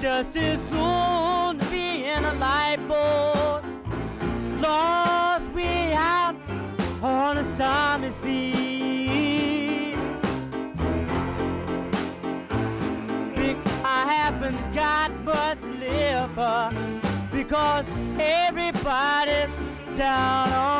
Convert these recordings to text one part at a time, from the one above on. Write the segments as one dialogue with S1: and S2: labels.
S1: just as soon to be in a lifeboat, lost way out on a stormy sea. Big, I haven't got much left because everybody's down on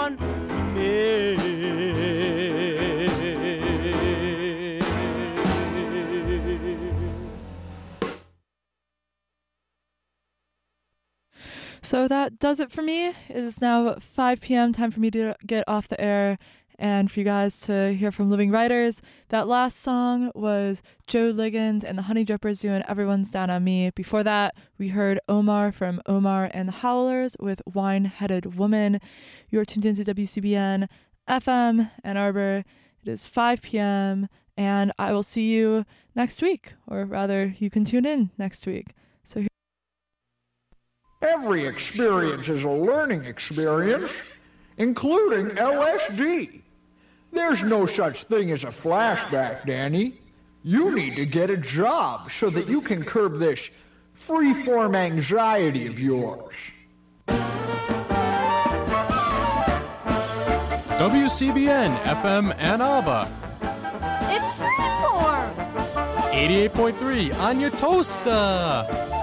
S2: So that does it for me. It is now 5 p.m. Time for me to get off the air and for you guys to hear from living writers. That last song was Joe Liggins and the Honey Drippers doing Everyone's Down on Me. Before that, we heard Omar from Omar and the Howlers with Wine Headed Woman. You're tuned into WCBN FM Ann Arbor. It is 5 p.m. and I will see you next week, or rather, you can tune in next week. So
S3: Every experience is a learning experience, including LSD. There's no such thing as a flashback, Danny. You need to get a job so that you can curb this free-form anxiety of yours.
S4: WCBN FM Ann Arbor,
S5: It's freeform!
S4: 88.3 on your toaster.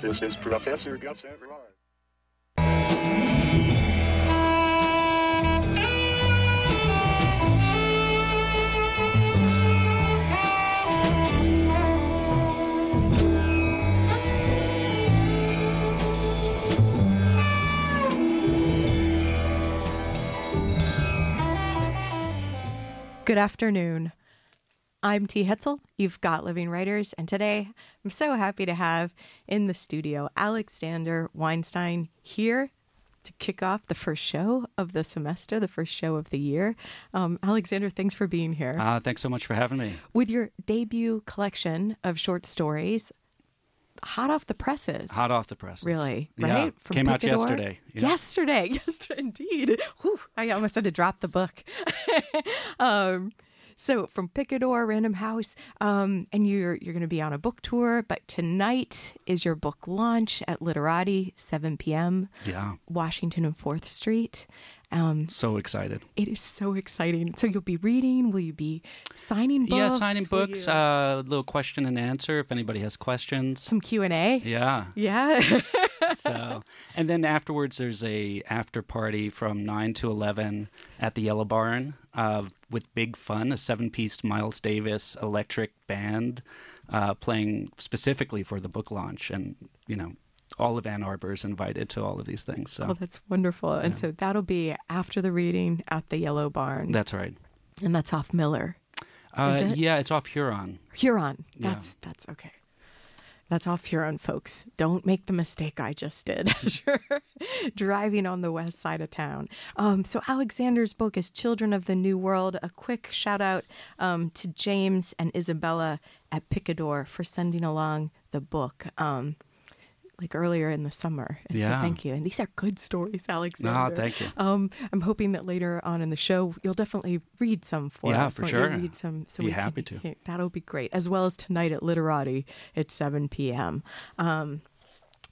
S6: This is Professor Gus Everard.
S7: Good afternoon. I'm T. Hetzel. You've got Living Writers, and today I'm so happy to have in the studio Alexander Weinstein here to kick off the first show of the semester, the first show of the year. Um, Alexander, thanks for being here.
S8: Uh, thanks so much for having me.
S7: With your debut collection of short stories, hot off the presses.
S8: Hot off the presses.
S7: Really, right?
S8: Yeah.
S7: right?
S8: Came out yesterday. Yeah.
S7: Yesterday, yesterday, indeed. Whew, I almost had to drop the book. um, so from Picador, Random House, um, and you're you're going to be on a book tour. But tonight is your book launch at Literati, 7 p.m.
S8: Yeah.
S7: Washington and Fourth Street. Um,
S8: So excited.
S7: it is so exciting. So you'll be reading. Will you be signing books?
S8: yeah, signing
S7: Will
S8: books,
S7: you-
S8: a little question and answer if anybody has questions.
S7: some Q and A.
S8: Yeah.
S7: Yeah.
S8: So, and then afterwards, there's a after party from nine to eleven at the Yellow Barn uh, with big fun, a seven-piece Miles Davis electric band uh, playing specifically for the book launch, and you know, all of Ann Arbor is invited to all of these things. So
S7: Oh, that's wonderful. And so that'll be after the reading at the Yellow Barn.
S8: that's right.
S7: and that's off Miller.
S8: Uh,
S7: it?
S8: yeah, it's off Huron.
S7: Huron.
S8: Yeah.
S7: That's that's okay. That's off Huron, folks. Don't make the mistake I just did. driving on the west side of town. Um, so Alexander's book is Children of the New World. A quick shout out um, to James and Isabella at Picador for sending along the book. Um, like earlier in the summer. And
S8: Yeah.
S7: so thank you. And these are good stories, Alexander.
S8: thank you.
S7: Um, I'm hoping that later on in the show you'll definitely read some for
S8: Yeah,
S7: us.
S8: for sure.
S7: Read some. So
S8: Be
S7: we can-
S8: happy to.
S7: hey, that'll be great. As well as tonight at Literati at 7 p.m. Um,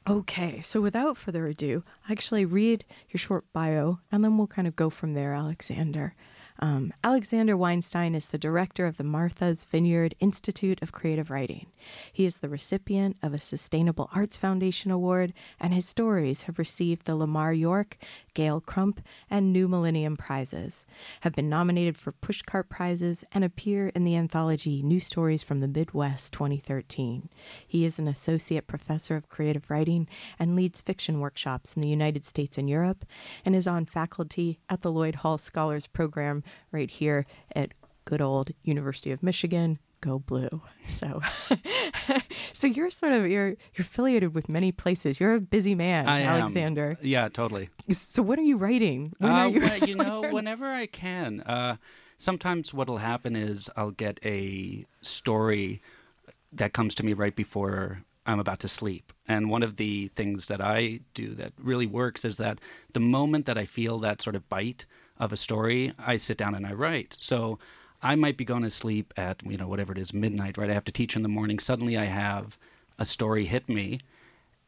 S7: Okay, so without further ado, I actually read your short bio and then we'll kind of go from there, Alexander. Um, Alexander Weinstein is the director of the Martha's Vineyard Institute of Creative Writing. He is the recipient of a Sustainable Arts Foundation Award, and his stories have received the Lamar York, Gail Crump, and New Millennium Prizes, have been nominated for Pushcart Prizes, and appear in the anthology New Stories from the Midwest 2013. He is an associate professor of creative writing and leads fiction workshops in the United States and Europe, and is on faculty at the Lloyd Hall Scholars Program right here at good old University of Michigan. Go blue. So, so you're sort of you're you're affiliated with many places. You're a busy man,
S8: I am.
S7: Alexander.
S8: Yeah, totally.
S7: So what are you writing? When
S8: Uh,
S7: are you?
S8: when- you know, whenever I can. Uh, sometimes what'll happen is I'll get a story that comes to me right before I'm about to sleep. And one of the things that I do that really works is that the moment that I feel that sort of bite of a story, I sit down and I write. So I might be going to sleep at, you know, whatever it is, midnight, right? I have to teach in the morning. Suddenly I have a story hit me,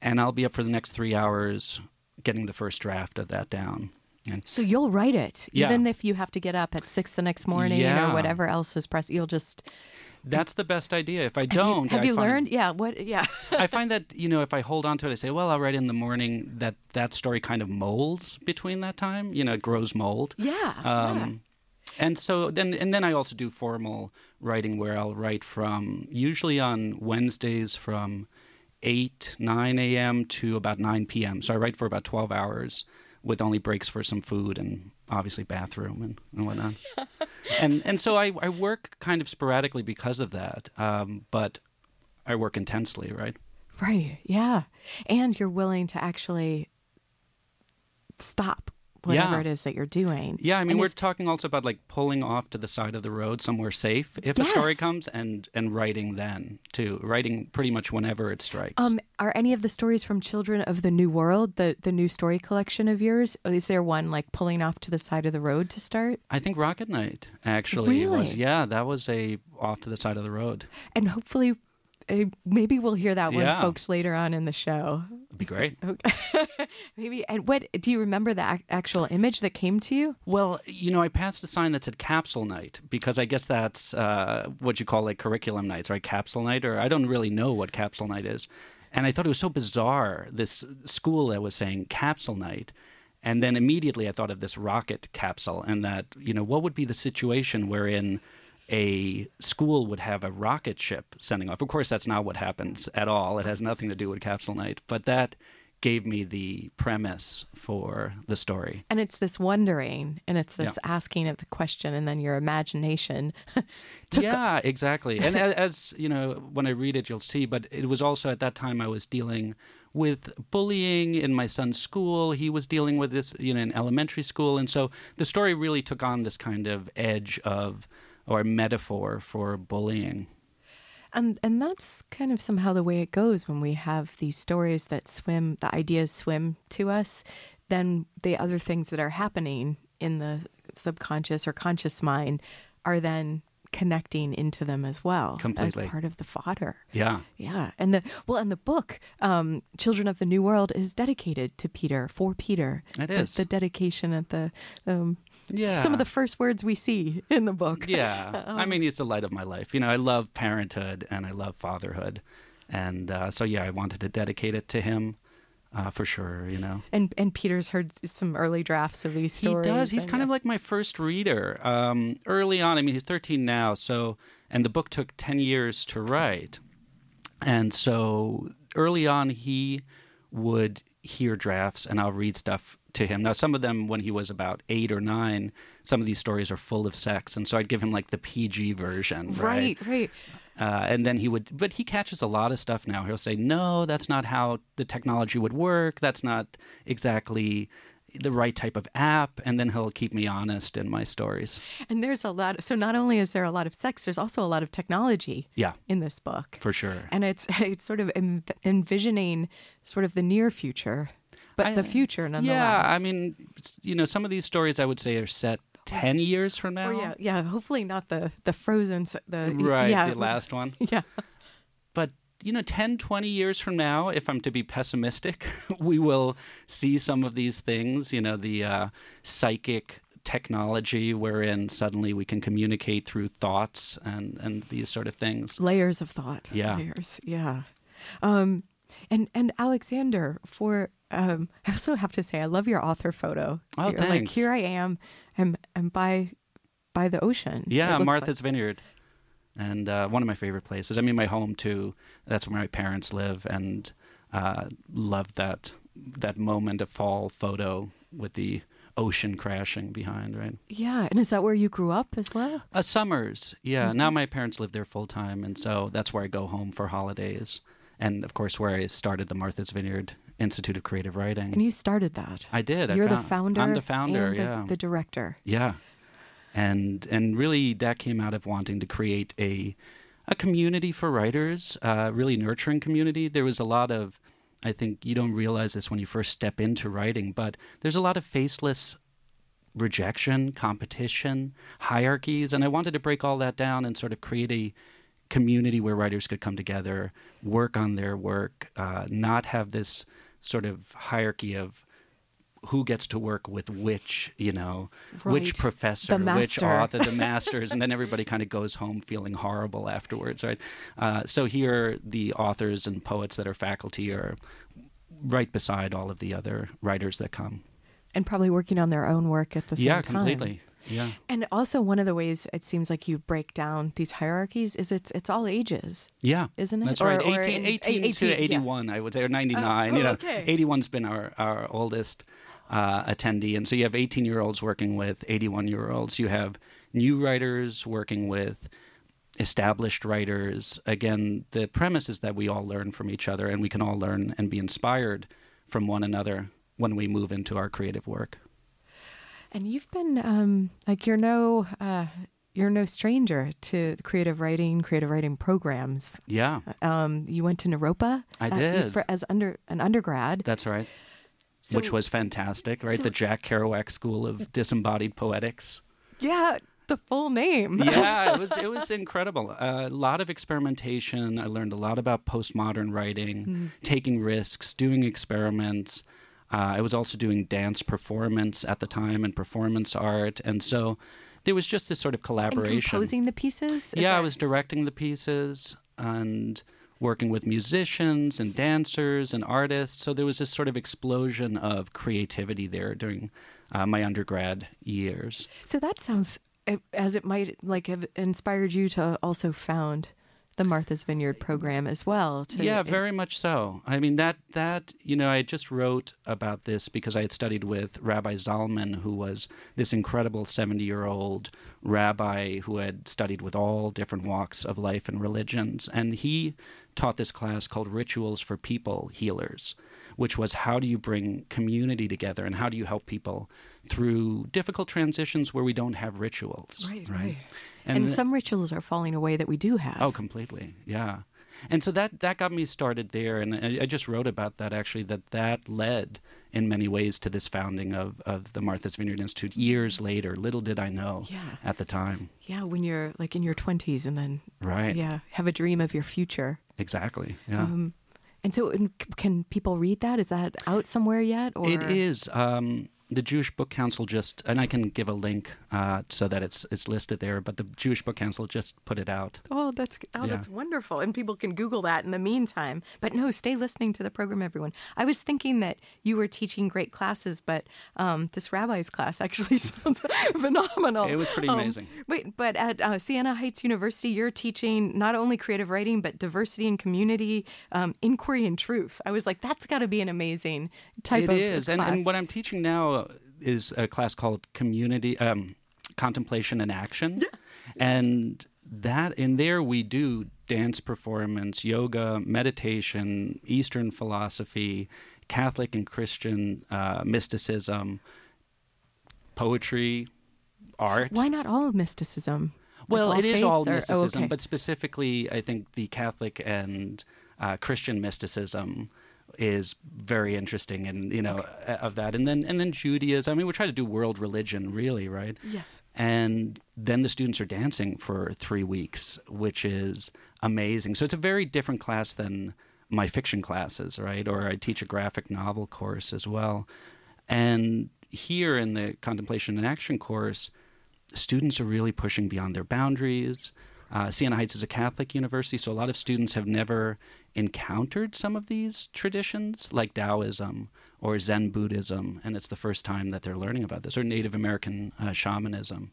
S8: and I'll be up for the next three hours getting the first draft of that down. And
S7: so you'll write it,
S8: Yeah.
S7: even if you have to get up at six the next morning
S8: Yeah.
S7: or whatever else is press. You'll just
S8: That's the best idea. If I don't,
S7: Have
S8: I
S7: you,
S8: find-
S7: learned? Yeah. What? Yeah.
S8: I find that you know if I hold on to it, I say, well, I'll write in the morning. That that story kind of molds between that time. You know, it grows mold.
S7: yeah.
S8: Um, And so then, and then I also do formal writing where I'll write from usually on Wednesdays from eight nine a.m. to about nine p.m. So I write for about twelve hours with only breaks for some food and obviously bathroom and, and whatnot. and and so I, I work kind of sporadically because of that, um, but I work intensely, right?
S7: Right. Yeah. And you're willing to actually stop whatever
S8: Yeah.
S7: it is that you're doing.
S8: Yeah, I mean,
S7: And
S8: we're
S7: is-
S8: talking also about like pulling off to the side of the road somewhere safe if a story comes, and and writing then too, writing pretty much whenever it strikes.
S7: Um, are any of the stories from Children of the New World the the new story collection of yours? Or is there one like pulling off to the side of the road to start?
S8: I think Rocket Night actually was. Yeah, that was a off to the side of the road.
S7: And hopefully, maybe we'll hear that one, folks, later on in the show.
S8: It'd be great.
S7: Okay. maybe. And what do you remember the ac- actual image that came to you?
S8: Well, you know, I passed a sign that said capsule night because I guess that's uh, what you call like curriculum nights, right? Capsule night, or I don't really know what capsule night is. And I thought it was so bizarre, this school that was saying capsule night. And then immediately I thought of this rocket capsule and that, you know, what would be the situation wherein a school would have a rocket ship sending off? Of course, that's not what happens at all. It has nothing to do with capsule night. But that gave me the premise for the story.
S7: And it's this wondering, and it's this
S8: Yeah.
S7: asking of the question, and then your imagination.
S8: yeah, exactly. And as you know, when I read it, you'll see. But it was also at that time I was dealing with bullying in my son's school. He was dealing with this, you know, in elementary school, and so the story really took on this kind of edge of or metaphor for bullying.
S7: And and that's kind of somehow the way it goes when we have these stories that swim, the ideas swim to us, then the other things that are happening in the subconscious or conscious mind are then connecting into them as well
S8: Completely.
S7: as part of the fodder.
S8: Yeah.
S7: Yeah, and the well, and the book, um, "Children of the New World," is dedicated to Peter for Peter.
S8: It
S7: the,
S8: is.
S7: the dedication at the um,
S8: Yeah.
S7: some of the first words we see in the book.
S8: Yeah. I
S7: Um,
S8: mean, he's the light of my life. You know, I love parenthood and I love fatherhood. And uh, so, yeah, I wanted to dedicate it to him uh, for sure, you know.
S7: And and Peter's heard some early drafts of these stories.
S8: He does. He's kind of like my first reader. Um, early on, I mean, he's 13 now, so and the book took 10 years to write, and so early on, he would hear drafts, and I'll read stuff to him. Now, some of them, when he was about eight or nine, some of these stories are full of sex, and so I'd give him like the PG version, right?
S7: right, right.
S8: Uh, and then he would, but he catches a lot of stuff now. He'll say, "No, that's not how the technology would work. That's not exactly the right type of app." And then he'll keep me honest in my stories.
S7: And there's a lot. So not only is there a lot of sex, there's also a lot of technology
S8: Yeah,
S7: in this book,
S8: for sure.
S7: and it's it's sort of en- envisioning sort of the near future, but
S8: I-
S7: the future nonetheless.
S8: Yeah, I mean, you know, some of these stories I would say are set ten years from now.
S7: Or yeah, yeah. Hopefully not the the frozen. The
S8: Right,
S7: Yeah,
S8: the last one.
S7: Yeah.
S8: But you know 10 20 years from now if i'm to be pessimistic we will see some of these things you know the uh, psychic technology wherein suddenly we can communicate through thoughts and and these sort of things
S7: layers of thought.
S8: Yeah.
S7: layers. Yeah. Um, and and Alexander, for um, I also have to say, I love your author photo.
S8: Oh,
S7: You're Like
S8: thanks.
S7: here I am, I'm I'm by by the ocean.
S8: Yeah, Martha's Vineyard, and uh, one of my favorite places. I mean, my home too. That's where my parents live, and uh, love that that moment of fall photo with the ocean crashing behind. Right.
S7: Yeah, and is that where you grew up as well?
S8: Uh, summers, yeah. Now my parents live there full time, and so that's where I go home for holidays, and of course where I started the Martha's Vineyard Institute of Creative Writing.
S7: And you started that.
S8: I did.
S7: You're the
S8: found-
S7: founder.
S8: I'm the founder.
S7: and the,
S8: yeah.
S7: the director.
S8: Yeah. And and really that came out of wanting to create a a community for writers, uh, really nurturing community. There was a lot of I think you don't realize this when you first step into writing, but there's a lot of faceless rejection, competition, hierarchies, and I wanted to break all that down and sort of create a community where writers could come together, work on their work, uh, not have this sort of hierarchy of who gets to work with which, you know,
S7: Right.
S8: which professor, which author, the masters, and then everybody kind of goes home feeling horrible afterwards, right? Uh, so here, the authors and poets that are faculty are right beside all of the other writers that come.
S7: And probably working on their own work at the same
S8: yeah,
S7: time.
S8: Yeah, completely. Yeah.
S7: And also one of the ways it seems like you break down these hierarchies is it's it's all ages.
S8: Yeah,
S7: Isn't it?
S8: That's
S7: Or-
S8: right.
S7: or
S8: 18,
S7: in-
S8: 18
S7: 18,
S8: to
S7: yeah.
S8: 81, I would say, or 99. you
S7: oh,
S8: know,
S7: okay.
S8: 81's been our, our oldest uh, attendee. And so you have 18 year olds working with 81 year olds. You have new writers working with established writers. Again, the premise is that we all learn from each other and we can all learn and be inspired from one another when we move into our creative work.
S7: And you've been um, like you're no uh, you're no stranger to creative writing, creative writing programs.
S8: Yeah,
S7: Um, you went to Naropa.
S8: I
S7: uh,
S8: did.
S7: for, as under an undergrad.
S8: that's right.
S7: So-
S8: Which was fantastic, right?
S7: so-
S8: the Jack Kerouac School of Disembodied Poetics.
S7: yeah, the full name.
S8: yeah, it was it was incredible. A lot of experimentation. I learned a lot about postmodern writing, taking risks, doing experiments. Uh, I was also doing dance performance at the time and performance art, and so there was just this sort of
S7: and
S8: collaboration.
S7: composing the pieces.
S8: Yeah, I was directing the pieces and working with musicians and dancers and artists. So there was this sort of explosion of creativity there during uh, my undergrad years.
S7: So that sounds uh, as it might like have inspired you to also found the Martha's Vineyard program as well. To,
S8: yeah, very much so. I mean that that you know I just wrote about this because I had studied with Rabbi Zalman, who was this incredible seventy-year-old rabbi who had studied with all different walks of life and religions, and he taught this class called Rituals for People Healers, which was how do you bring community together and how do you help people through difficult transitions where we don't have rituals.
S7: Right, right.
S8: And
S7: And,
S8: the-
S7: some rituals are falling away that we do have.
S8: Oh, completely. Yeah. And so that that got me started there, and I, I just wrote about that actually. That that led in many ways to this founding of of the Martha's Vineyard Institute years later. Little did I know
S7: Yeah.
S8: at the time.
S7: Yeah, when you're like in your 20s and then
S8: Right.
S7: yeah, have a dream of your future.
S8: Exactly. Yeah.
S7: Um, and so can people read that? Is that out somewhere yet or
S8: It is. Um, the Jewish Book Council just, and I can give a link uh, so that it's it's listed there. But the Jewish Book Council just put it out.
S7: Oh, that's oh,
S8: Yeah.
S7: that's wonderful, and people can Google that in the meantime. But no, stay listening to the program, everyone. I was thinking that you were teaching great classes, but um, this rabbi's class actually sounds phenomenal.
S8: It was pretty
S7: Um,
S8: amazing.
S7: wait, but at uh, Siena Heights University, you're teaching not only creative writing but diversity and community, um, inquiry and truth. I was like, that's got to be an amazing type
S8: It
S7: of
S8: is, and,
S7: class.
S8: and what I'm teaching now is a class called Community um, Contemplation and Action, and that in there we do dance performance, yoga, meditation, Eastern philosophy, Catholic and Christian uh, mysticism, poetry, art.
S7: Why not all of mysticism?
S8: Well,
S7: all
S8: it is all
S7: or- oh,
S8: mysticism,
S7: okay.
S8: but specifically, I think the Catholic and uh, Christian mysticism is very interesting and you know of that. And then and then Judaism I mean we try to do world religion really right?
S7: Yes.
S8: and then the students are dancing for 3 weeks which is amazing. So it's a very different class than my fiction classes right? Or I teach a graphic novel course as well. And here in the contemplation and action course students are really pushing beyond their boundaries. Uh, Siena Heights is a Catholic university, so a lot of students have never encountered some of these traditions, like Taoism or Zen Buddhism, and it's the first time that they're learning about this, or Native American uh, shamanism.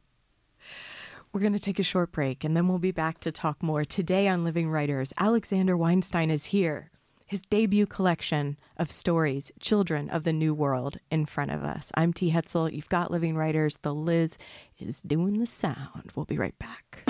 S7: We're going to take a short break and then we'll be back to talk more. Today on Living Writers, Alexander Weinstein is here. His debut collection of stories, Children of the New World, in front of us. I'm T. Hetzel. You've got Living Writers. The Liz is doing the sound. We'll be right back.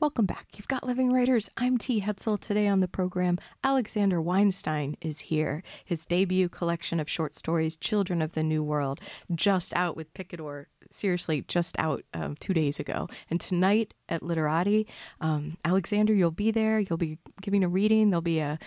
S7: Welcome back. You've got Living Writers. I'm T. Hetzel. Today on the program, Alexander Weinstein is here. His debut collection of short stories, Children of the New World, just out with Picador. Seriously, just out um, two days ago. And tonight at Literati, um, Alexander, you'll be there. You'll be giving a reading. There'll be a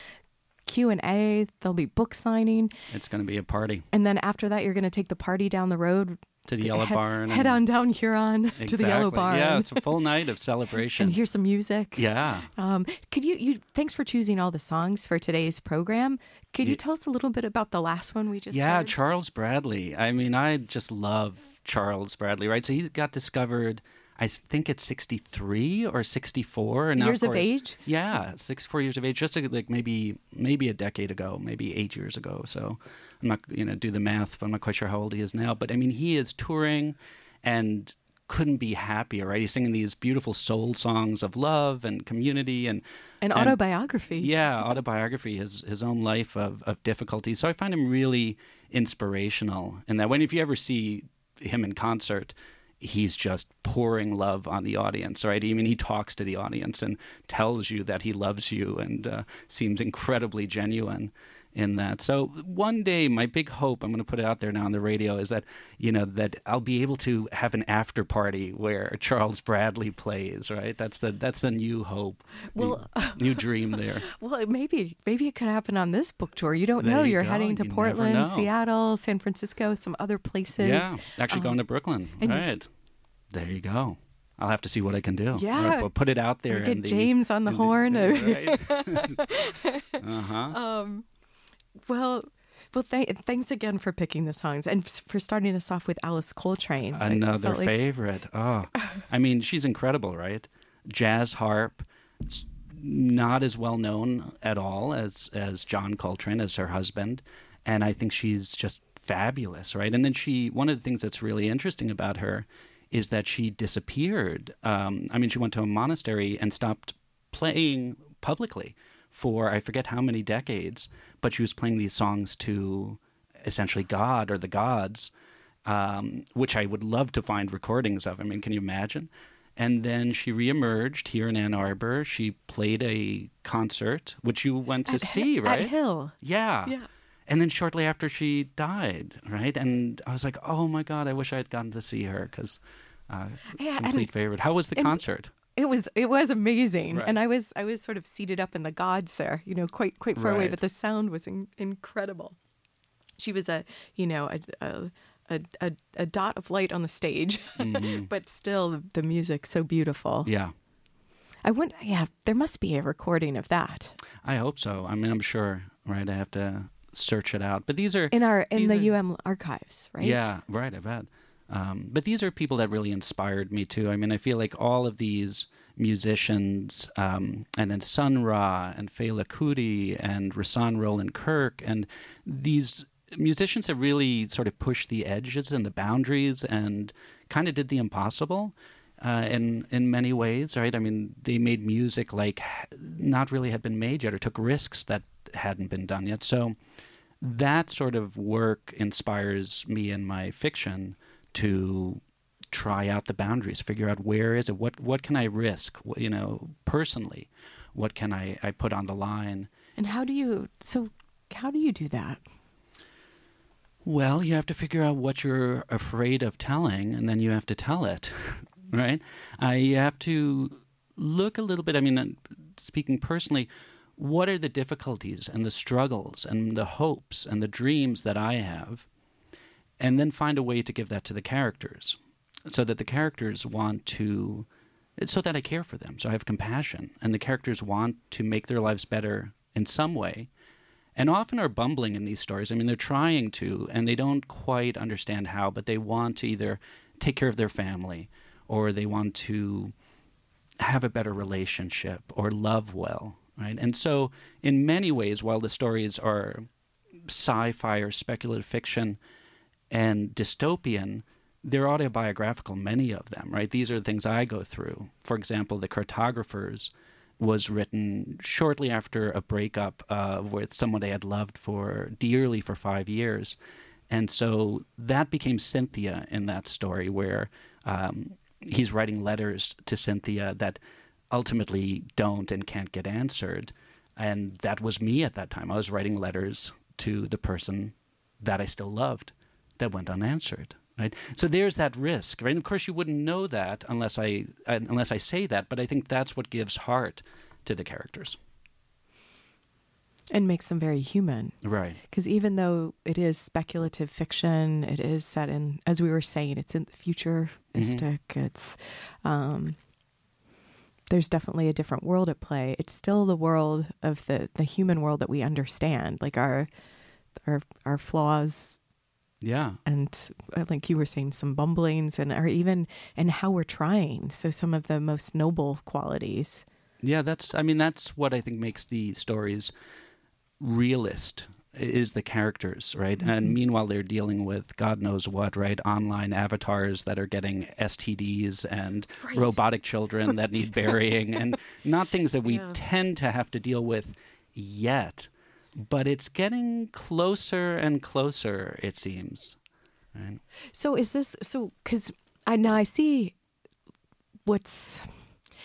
S7: Q&A. There'll be book signing.
S8: It's going to be a party
S7: And then after that, you're going to take the party down the road.
S8: To the Yellow
S7: head,
S8: Barn.
S7: Head on down Huron to the Yellow Barn.
S8: Yeah, it's a full night of celebration.
S7: and hear some music.
S8: yeah.
S7: Um, could you, you? Thanks for choosing all the songs for today's program. Could you
S8: Ye-
S7: tell us a little bit about the last one we just
S8: Yeah,
S7: heard?
S8: Charles Bradley. I mean, I just love Charles Bradley, right? So he got discovered, I think it's 63 or 64. And now,
S7: Years of
S8: course-
S7: age?
S8: Yeah, 64 years of age, just like maybe maybe a decade ago, maybe eight years ago. So I'm not, you know, do the math, but I'm not quite sure how old he is now. But I mean, he is touring and couldn't be happier, right? He's singing these beautiful soul songs of love and community and
S7: An
S8: and-
S7: autobiography.
S8: yeah, autobiography, his his own life of of difficulty. So I find him really inspirational in that. When if you ever see him in concert, he's just pouring love on the audience, right? I mean, he talks to the audience and tells you that he loves you, and uh, seems incredibly genuine in that. So one day, my big hope, I'm going to put it out there now on the radio, is that you know that I'll be able to have an after party where Charles Bradley plays. Right? That's the that's the new hope,
S7: Well,
S8: new, new dream there.
S7: Well, maybe maybe it could happen on this book tour. You don't
S8: There
S7: know.
S8: you
S7: You're
S8: go.
S7: heading to
S8: You
S7: Portland. Seattle, San Francisco, some other places.
S8: Yeah, actually
S7: Um,
S8: going to Brooklyn.
S7: and you-
S8: Right. there you go. I'll have to see what I can do.
S7: Yeah.
S8: Right, put it out there.
S7: Get
S8: the-
S7: James on the horn.
S8: uh huh.
S7: Um, well, well, th- thanks again for picking the songs and f- for starting us off with Alice Coltrane.
S8: Another
S7: like-
S8: favorite. Oh, I mean, she's incredible, right? Jazz harp, not as well known at all as as John Coltrane as her husband, and I think she's just fabulous, right? And then she, one of the things that's really interesting about her is that she disappeared. Um, I mean, she went to a monastery and stopped playing publicly for I forget how many decades, but she was playing these songs to essentially God or the gods, um, which I would love to find recordings of. I mean, can you imagine? And then she reemerged here in Ann Arbor. She played a concert, which you went to
S7: At
S8: see,
S7: at
S8: right?
S7: Hill.
S8: Yeah.
S7: Yeah.
S8: And then shortly after she died, right? And I was like, oh my God, I wish I had gotten to see her because uh,
S7: Yeah,
S8: complete favorite. How was the concert?
S7: It was it was amazing,
S8: Right.
S7: and I was I was sort of seated up in the gods there, you know, quite quite far away, but the sound was in, incredible. She was a you know a a, a a a dot of light on the stage, but still the music so beautiful.
S8: Mm-hmm. Yeah.
S7: I wonder, yeah, there must be a recording of that
S8: I hope so. I mean, I'm sure, right? I have to search it out. But these are
S7: in our in the
S8: are-
S7: UM archives, right?
S8: Yeah, right. I bet. Um, but these are people that really inspired me too. I mean, I feel like all of these musicians, um, and then Sun Ra and Fela Kuti and Rahsaan Roland Kirk, and these musicians have really sort of pushed the edges and the boundaries and kind of did the impossible. Uh, in in many ways, right? I mean, they made music like not really had been made yet, or took risks that hadn't been done yet. So, that sort of work inspires me in my fiction to try out the boundaries, figure out where is it, what what can I risk, you know, personally, what can I, I put on the line.
S7: And how do you so how do you do that?
S8: Well, you have to figure out what you're afraid of telling, and then you have to tell it, right? Uh, you have to look a little bit. I mean, uh, speaking personally, what are the difficulties and the struggles and the hopes and the dreams that I have, and then find a way to give that to the characters, so that the characters want to, so that I care for them, so I have compassion, and the characters want to make their lives better in some way and often are bumbling in these stories. I mean, they're trying to, and they don't quite understand how, but they want to either take care of their family or they want to have a better relationship or love well, right? And so, in many ways, while the stories are sci fi or speculative fiction and dystopian, they're autobiographical, many of them, right? These are the things I go through. For example, The Cartographers was written shortly after a breakup uh, with someone I had loved for dearly for five years. And so that became Cynthia in that story, where um, he's writing letters to Cynthia that ultimately don't and can't get answered. And that was me at that time. I was writing letters to the person that I still loved that went unanswered. Right. So there's that risk, right? And of course, you wouldn't know that unless I unless I say that. But I think that's what gives heart to the characters.
S7: And makes them very human.
S8: Right.
S7: Because even though it is speculative fiction, it is set in, as we were saying, it's in the futuristic. It's, um, there's definitely a different world at play. It's still the world of the the human world that we understand, like our our our flaws
S8: Yeah.
S7: and uh, like you were saying some bumblings and or even and how we're trying so some of the most noble qualities
S8: Yeah, that's. I mean, that's what I think makes the stories realist. Is the characters right? And meanwhile, they're dealing with God knows what, right? Online avatars that are getting STDs and robotic children that need burying, and not things that we
S7: Yeah.
S8: tend to have to deal with yet. But it's getting closer and closer. It seems. Right?
S7: So is this so? Because I now I see what's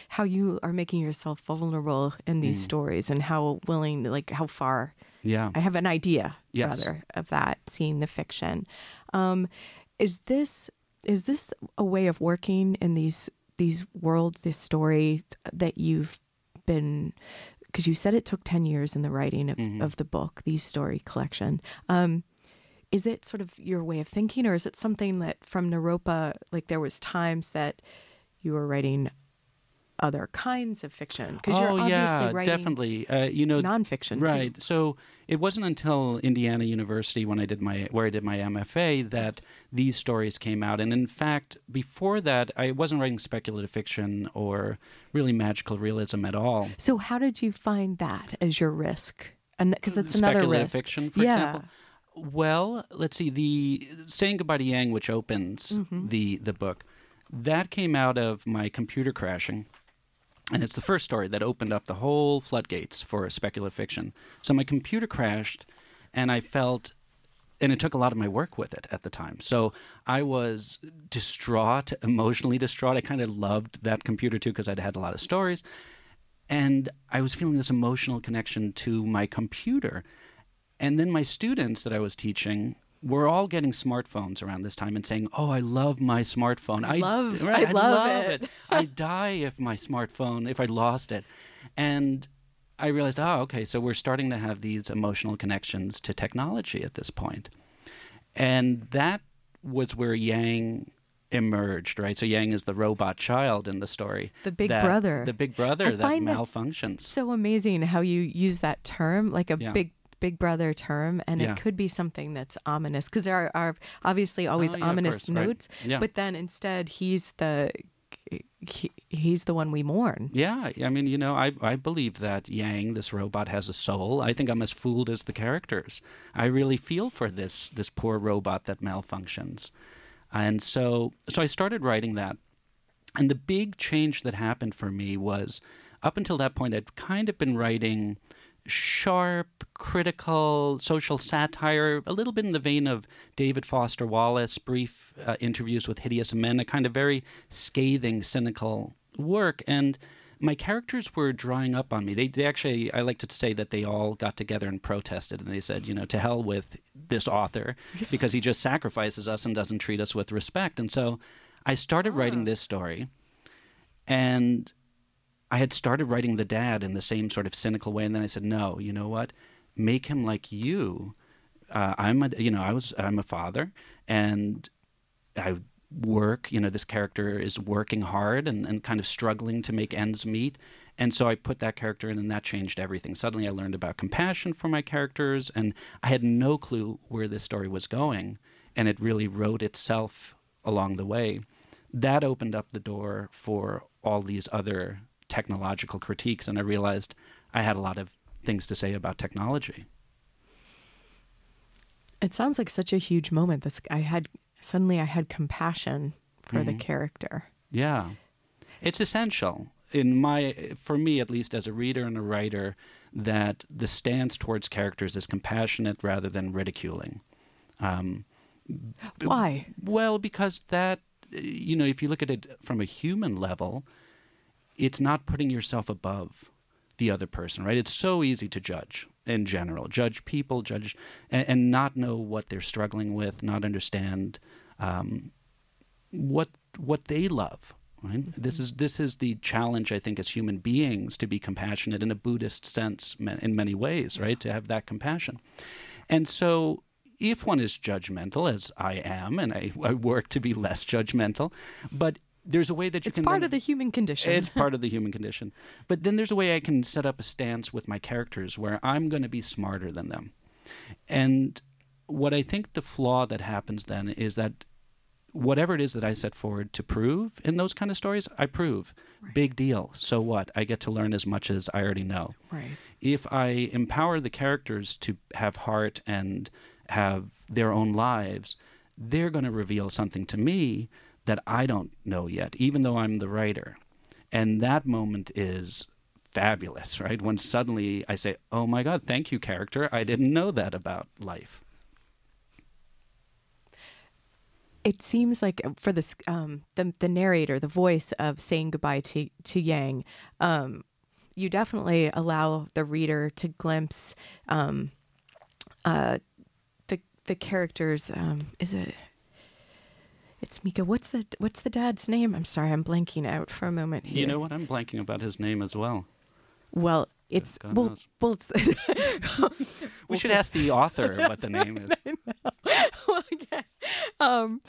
S7: how you are making yourself vulnerable in these stories and how willing, like how far.
S8: Yeah.
S7: I have an idea
S8: Yes.
S7: rather of that. Seeing the fiction, um, is this is this a way of working in these these worlds, this story that you've been because you said it took 10 years in the writing of, of the book, these story collection. Um, is it sort of your way of thinking or is it something that from Naropa, like there was times that you were writing other kinds of fiction? Because you're
S8: oh
S7: obviously
S8: yeah,
S7: writing
S8: definitely. Uh, you know,
S7: nonfiction, too.
S8: right? So it wasn't until Indiana University when I did my where I did my MFA that these stories came out. And in fact, before that, I wasn't writing speculative fiction or really magical realism at all.
S7: So how did you find that as your risk? And because it's another
S8: speculative
S7: risk.
S8: fiction, for
S7: yeah.
S8: example. Well, let's see. The saying goodbye to Yang, which opens
S7: Mm-hmm.
S8: the the book, That came out of my computer crashing. And it's the first story that opened up the whole floodgates for speculative fiction. So my computer crashed, and I felt, and it took a lot of my work with it at the time. So I was distraught, emotionally distraught. I kind of loved that computer too because I'd had a lot of stories. And I was feeling this emotional connection to my computer. And then my students that I was teaching were all getting smartphones around this time and saying, "Oh, I love my smartphone.
S7: I love-
S8: right,
S7: I love it."
S8: I'd die if my smartphone if I lost it." And I realized, oh, okay, so we're starting to have these emotional connections to technology at this point. And that was where Yang emerged, right? So Yang is the robot child in the story.
S7: The big
S8: that-
S7: brother.
S8: The big brother
S7: I
S8: that malfunctions.
S7: So amazing how you use that term, like a
S8: Yeah.
S7: big big brother term, and
S8: Yeah.
S7: it could be something that's ominous because there are, are obviously oh, always
S8: Oh, yeah,
S7: ominous
S8: course, right.
S7: notes,
S8: Yeah.
S7: but then instead he's the he, he's the one we mourn.
S8: Yeah, I mean, you know, I I believe that Yang, this robot, has a soul. I think I'm as fooled as the characters. I really feel for this this poor robot that malfunctions, and so so I started writing that, and the big change that happened for me was, up until that point, I'd kind of been writing sharp, critical, social satire, a little bit in the vein of David Foster Wallace, brief uh, interviews with hideous men, a kind of very scathing, cynical work. And my characters were drawing up on me. They, they actually, I like to say that they all got together and protested, and they said, you know, to hell with this author because he just sacrifices us and doesn't treat us with respect. And so I started writing this story, and I had started writing the dad in the same sort of cynical way, and then I said, "No, you know what? Make him like you. Uh, I'm a, you know, I was, I'm a father, and I work. You know, this character is working hard and, and kind of struggling to make ends meet, and so I put that character in, and that changed everything. Suddenly, I learned about compassion for my characters, and I had no clue where this story was going, and it really wrote itself along the way. That opened up the door for all these other technological critiques, and I realized I had a lot of things to say about technology.
S7: It sounds like such a huge moment. This I had suddenly I had compassion for the
S8: Mhm.
S7: character.
S8: Yeah. It's essential in my for me at least as a reader and a writer that the stance towards characters is compassionate rather than ridiculing. Um,
S7: Why?
S8: Well, because that you know, if you look at it from a human level, it's not putting yourself above the other person, right? It's so easy to judge in general, judge people, judge, and, and not know what they're struggling with, not understand um, what what they love. Right? This is this is the challenge I think as human beings to be compassionate in a Buddhist sense in many ways, right? To have that compassion, and so if one is judgmental, as I am, and I, I work to be less judgmental, but there's a way that you
S7: It's
S8: can
S7: part
S8: then-
S7: of the human condition.
S8: it's part of the human condition. But then there's a way I can set up a stance with my characters where I'm going to be smarter than them. And what I think the flaw that happens then is that whatever it is that I set forward to prove in those kind of stories, I prove. Big deal. So what? I get to learn as much as I already know.
S7: Right.
S8: If I empower the characters to have heart and have their own lives, they're going to reveal something to me that I don't know yet, even though I'm the writer. And that moment is fabulous, right? When suddenly I say, Oh my God, thank you, character. I didn't know that about life.
S7: it seems like uh, for this um the the narrator the voice of saying goodbye to to yang um you definitely allow the reader to glimpse um uh the the characters um is it it's Mika. What's the what's the dad's name? I'm sorry, I'm blanking out for a moment here.
S8: You know what? I'm blanking about his name as well.
S7: Well, it's
S8: God
S7: well, well it's,
S8: We should ask the author what the name is.
S7: okay. Um,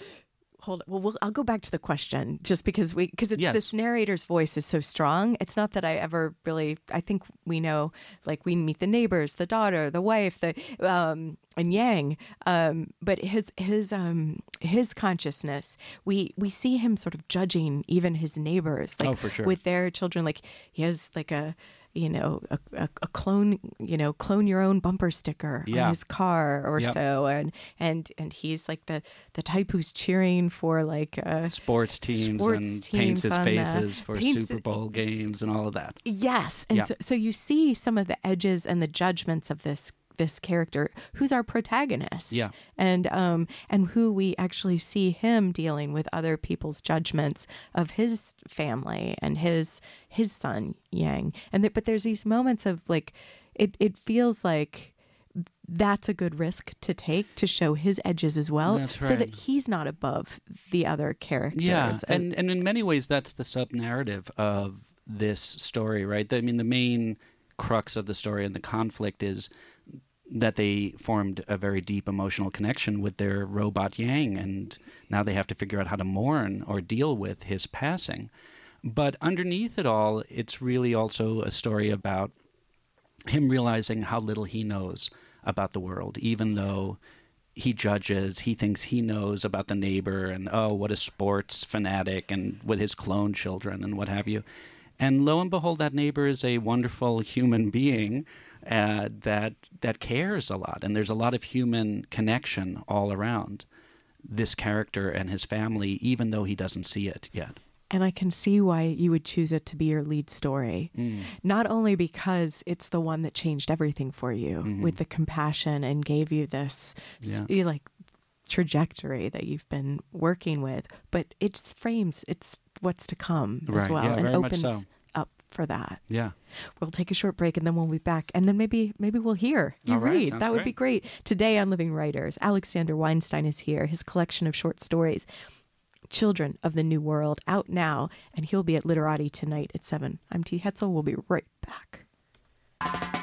S7: hold. Well, we'll, I'll go back to the question just because we because it's
S8: Yes.
S7: this narrator's voice is so strong. It's not that I ever really. I think we know, like we meet the neighbors, the daughter, the wife, the um, and yang. Um, but his his um, his consciousness, we we see him sort of judging even his neighbors, like
S8: Oh, sure.
S7: with their children. Like he has like a you know a, a, a clone you know clone your own bumper sticker
S8: Yeah.
S7: on his car or
S8: Yep.
S7: so and and and he's like the the type who's cheering for like uh
S8: Sports teams
S7: Sports
S8: and
S7: teams
S8: paints his
S7: on the-
S8: faces for
S7: paints-
S8: Super Bowl games and all of that.
S7: Yes, and so, so you see some of the edges and the judgments of this this character, who's our protagonist,
S8: Yeah.
S7: and um and who we actually see him dealing with other people's judgments of his family and his his son Yang, and th- but there's these moments of like, it it feels like that's a good risk to take to show his edges as well,
S8: That's
S7: so that he's not above the other characters.
S8: Yeah, and and in many ways, that's the sub narrative of this story, right? I mean, the main crux of the story and the conflict is that they formed a very deep emotional connection with their robot Yang, and now they have to figure out how to mourn or deal with his passing. But underneath it all, it's really also a story about him realizing how little he knows about the world, even though he judges, he thinks he knows about the neighbor, and oh, what a sports fanatic, and with his clone children and what have you. And lo and behold, that neighbor is a wonderful human being uh, that that cares a lot, and there's a lot of human connection all around this character and his family, even though he doesn't see it yet.
S7: And I can see why you would choose it to be your lead story.
S8: Mm.
S7: Not only because it's the one that changed everything for you with the compassion and gave you this
S8: Mm-hmm. Yeah.
S7: like trajectory that you've been working with, but it's frames it's what's to come as well
S8: yeah,
S7: and
S8: very much
S7: opens
S8: so.
S7: For that.
S8: Yeah.
S7: We'll take a short break and then we'll be back. And then maybe maybe we'll hear you
S8: All right,
S7: read.
S8: sounds
S7: That would be
S8: great.
S7: great. Today on Living Writers, Alexander Weinstein is here. His collection of short stories, Children of the New World, out now, and he'll be at Literati tonight at 7. I'm T. Hetzel. We'll be right back.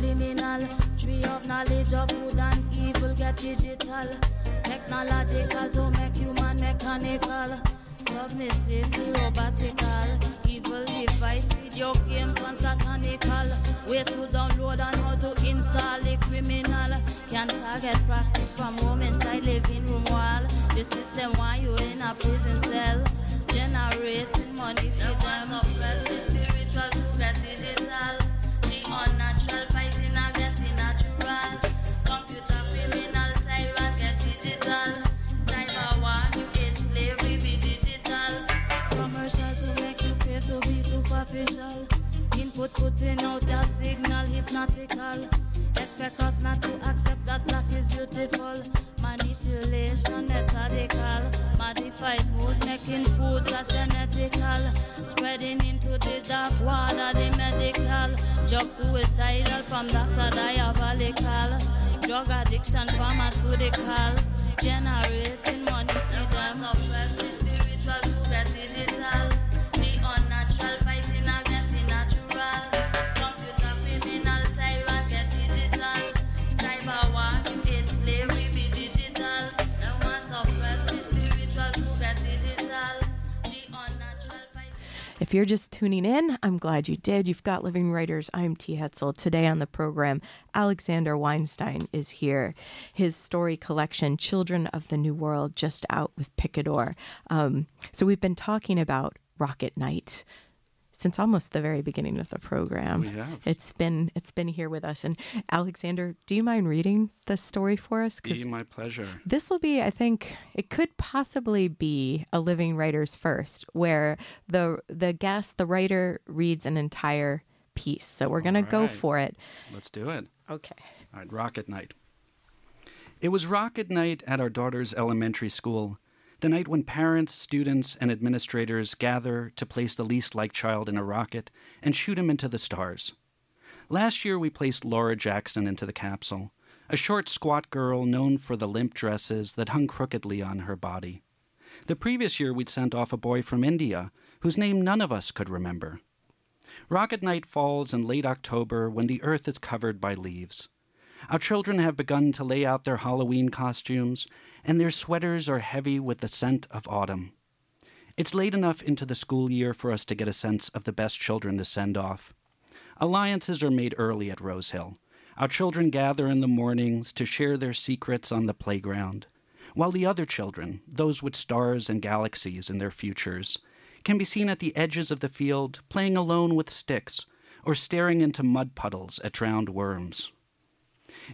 S9: Subliminal. Tree of knowledge of good and evil get digital. Technological to make human mechanical. Submissively robotical. Evil device, video game, and satanical. Ways to download and how to install the criminal. Can target practice from home inside living room wall. The system why you in a prison cell. Generating money for them. Suppress the spiritual to get digital. The unnatural Input putting out a signal hypnotical. Expect us not to accept that black is beautiful. Manipulation methodical. Modified mood making foods that's genetical. Spreading into the dark water, the medical. Drug suicidal from doctor diabolical. Drug addiction pharmaceutical. Generating money for
S7: If you're just tuning in, I'm glad you did. You've got Living Writers. I'm T. Hetzel. Today on the program, Alexander Weinstein is here. His story collection, Children of the New World, just out with Picador. Um, so we've been talking about Rocket Night since almost the very beginning of the program.
S8: We have.
S7: It's been it's been here with us. And Alexander, do you mind reading the story for us?
S8: It'd be my pleasure.
S7: This will be, I think, it could possibly be a living writer's first, where the the guest, the writer, reads an entire piece. So we're gonna go for it.
S8: Let's do it.
S7: Okay.
S8: All right, Rocket Night. It was Rocket Night at our daughter's elementary school, the night when parents, students, and administrators gather to place the least like child in a rocket and shoot him into the stars. Last year, we placed Laura Jackson into the capsule, a short, squat girl known for the limp dresses that hung crookedly on her body. The previous year, we'd sent off a boy from India whose name none of us could remember. Rocket Night falls in late October when the earth is covered by leaves. Our children have begun to lay out their Halloween costumes, and their sweaters are heavy with the scent of autumn. It's late enough into the school year for us to get a sense of the best children to send off. Alliances are made early at Rose Hill. Our children gather in the mornings to share their secrets on the playground, while the other children, those with stars and galaxies in their futures, can be seen at the edges of the field playing alone with sticks or staring into mud puddles at drowned worms.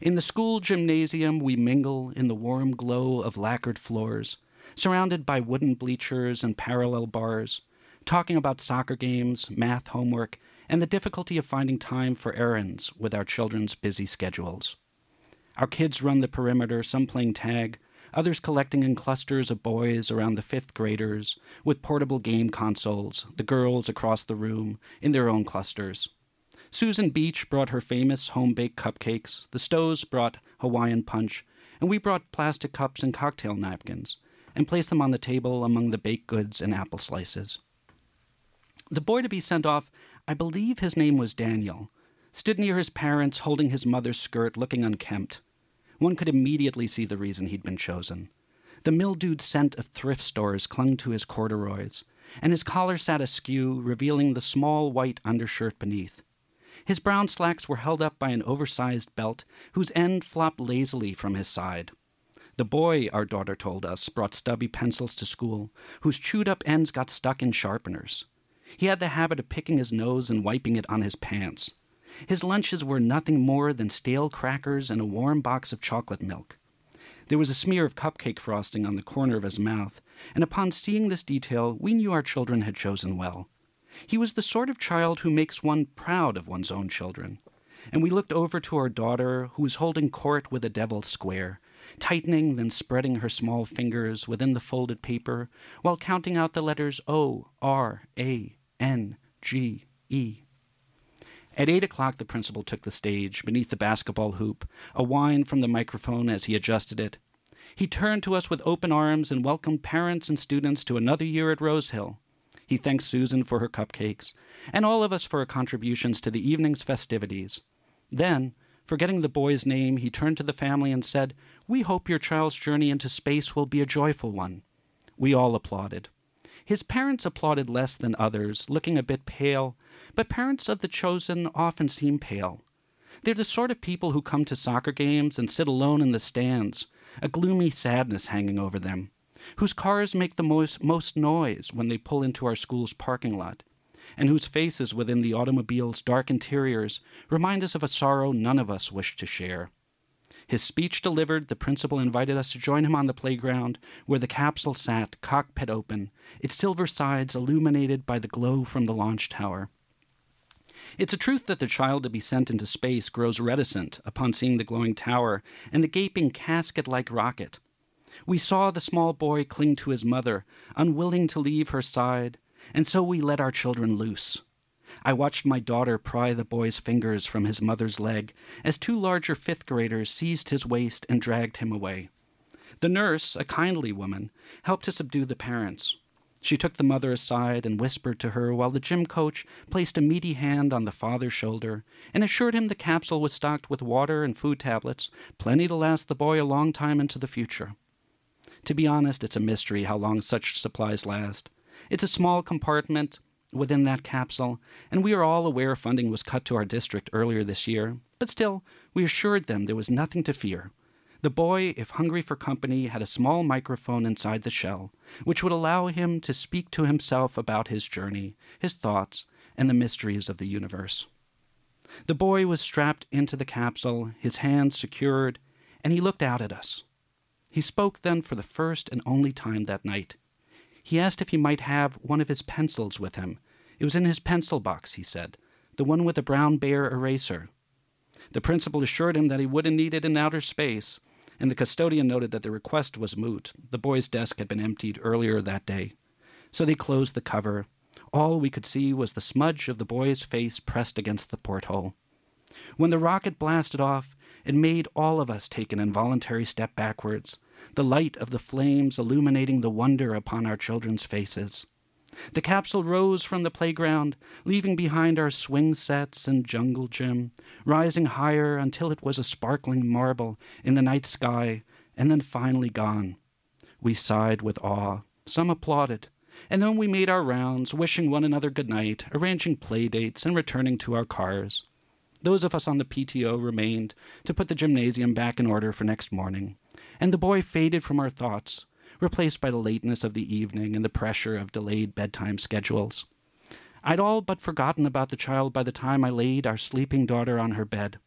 S8: In the school gymnasium, we mingle in the warm glow of lacquered floors, surrounded by wooden bleachers and parallel bars, talking about soccer games, math homework, and the difficulty of finding time for errands with our children's busy schedules. Our kids run the perimeter, some playing tag, others collecting in clusters of boys around the fifth graders with portable game consoles, the girls across the room in their own clusters. Susan Beach brought her famous home baked cupcakes, the Stows brought Hawaiian punch, and we brought plastic cups and cocktail napkins and placed them on the table among the baked goods and apple slices. The boy to be sent off, I believe his name was Daniel, stood near his parents holding his mother's skirt, looking unkempt. One could immediately see the reason he'd been chosen. The mildewed scent of thrift stores clung to his corduroys, and his collar sat askew, revealing the small white undershirt beneath. His brown slacks were held up by an oversized belt whose end flopped lazily from his side. The boy, our daughter told us, brought stubby pencils to school, whose chewed up ends got stuck in sharpeners. He had the habit of picking his nose and wiping it on his pants. His lunches were nothing more than stale crackers and a warm box of chocolate milk. There was a smear of cupcake frosting on the corner of his mouth, and upon seeing this detail, we knew our children had chosen well. He was the sort of child who makes one proud of one's own children. And we looked over to our daughter, who was holding court with a devil square, tightening, then spreading her small fingers within the folded paper, while counting out the letters O, R, A, N, G, E. At eight o'clock, the principal took the stage beneath the basketball hoop, a whine from the microphone as he adjusted it. He turned to us with open arms and welcomed parents and students to another year at Rose Hill. He thanked Susan for her cupcakes, and all of us for our contributions to the evening's festivities. Then, forgetting the boy's name, he turned to the family and said, We hope your child's journey into space will be a joyful one. We all applauded. His parents applauded less than others, looking a bit pale, but parents of the chosen often seem pale. They're the sort of people who come to soccer games and sit alone in the stands, a gloomy sadness hanging over them, whose cars make the most, most noise when they pull into our school's parking lot, and whose faces within the automobile's dark interiors remind us of a sorrow none of us wish to share. His speech delivered, the principal invited us to join him on the playground, where the capsule sat, cockpit open, its silver sides illuminated by the glow from the launch tower. It's a truth that the child to be sent into space grows reticent upon seeing the glowing tower and the gaping casket like rocket. We saw the small boy cling to his mother, unwilling to leave her side, and so we let our children loose. I watched my daughter pry the boy's fingers from his mother's leg as two larger fifth graders seized his waist and dragged him away. The nurse, a kindly woman, helped to subdue the parents. She took the mother aside and whispered to her while the gym coach placed a meaty hand on the father's shoulder and assured him the capsule was stocked with water and food tablets, plenty to last the boy a long time into the future. To be honest, it's a mystery how long such supplies last. It's a small compartment, within that capsule, and we are all aware funding was cut to our district earlier this year. But still, we assured them there was nothing to fear. The boy, if hungry for company, had a small microphone inside the shell, which would allow him to speak to himself about his journey, his thoughts, and the mysteries of the universe. The boy was strapped into the capsule, his hands secured, and he looked out at us. He spoke then for the first and only time that night. He asked if he might have one of his pencils with him. It was in his pencil box, he said, the one with the brown bear eraser. The principal assured him that he wouldn't need it in outer space, and the custodian noted that the request was moot. The boy's desk had been emptied earlier that day. So they closed the cover. All we could see was the smudge of the boy's face pressed against the porthole. When the rocket blasted off, it made all of us take an involuntary step backwards, the light of the flames illuminating the wonder upon our children's faces. The capsule rose from the playground, leaving behind our swing sets and jungle gym, rising higher until it was a sparkling marble in the night sky, and then finally gone. We sighed with awe. Some applauded. And then we made our rounds, wishing one another good night, arranging play dates, and returning to our cars. Those of us on the PTO remained to put the gymnasium back in order for next morning, and the boy faded from our thoughts, replaced by the lateness of the evening and the pressure of delayed bedtime schedules. I'd all but forgotten about the child by the time I laid our sleeping daughter on her bed.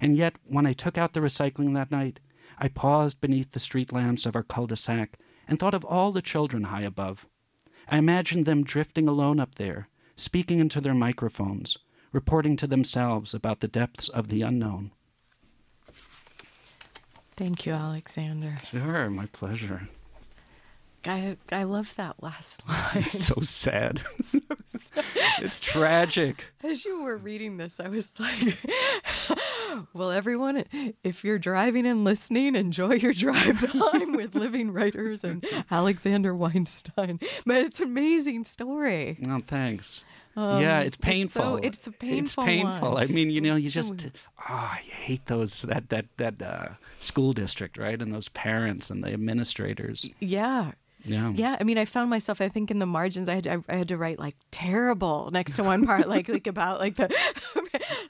S8: And yet, when I took out the recycling that night, I paused beneath the street lamps of our cul de sac and thought of all the children high above. I imagined them drifting alone up there, speaking into their microphones, reporting to themselves about the depths of the unknown.
S7: Thank you, Alexander.
S8: Sure, my pleasure.
S7: I I love that last line.
S8: It's so sad. it's tragic.
S7: As you were reading this, I was like, well, everyone, if you're driving and listening, enjoy your drive time with living writers and Alexander Weinstein. But it's an amazing story.
S8: Oh, thanks.
S7: Um,
S8: yeah, it's
S7: it's
S8: painful.
S7: so- it's a painful.
S8: It's
S7: painful one.
S8: I mean, you know, you just ah, you hate those that that that uh, school district, right? And those parents and the administrators.
S7: Yeah.
S8: Yeah.
S7: Yeah, I mean, I found myself. I think in the margins, I had to, I had to write like terrible next to one part, like like about like the,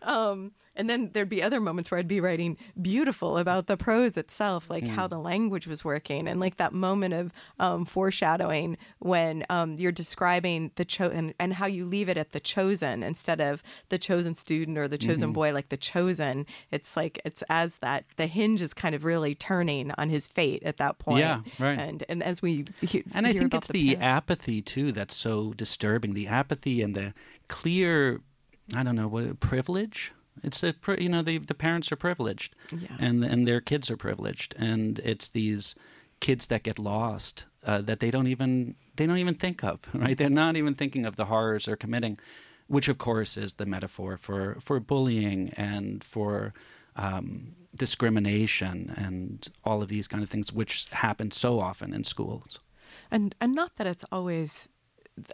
S7: um, and then there'd be other moments where I'd be writing beautiful about the prose itself, like how
S10: Mm.
S7: the language was working, and like that moment of um, foreshadowing when um, you're describing the cho and, how you leave it at the chosen instead of the chosen student or the chosen
S10: Mhm.
S7: boy, like the chosen. It's like it's as that the hinge is kind of really turning on his fate at that point.
S8: Yeah, right.
S7: And and as we he-
S8: And I think it's the,
S7: parents.
S8: apathy too that's so disturbing. The apathy and the clear, I don't know, what privilege. It's a you know the the parents are privileged,
S7: Yeah.
S8: and and their kids are privileged, and it's these kids that get lost uh, that they don't even they don't even think of. Right? They're not even thinking of the horrors they're committing, which of course is the metaphor for for bullying and for um, discrimination and all of these kind of things, which happen so often in schools.
S7: and and not that it's always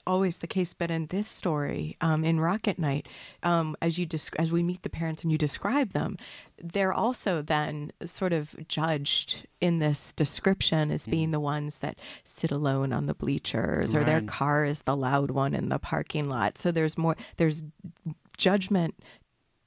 S7: always the case but in this story um, in rocket night um, as you desc- as we meet the parents and you describe them they're also then sort of judged in this description as being the ones that sit alone on the bleachers or their car is the loud one in the parking lot. So there's more there's judgment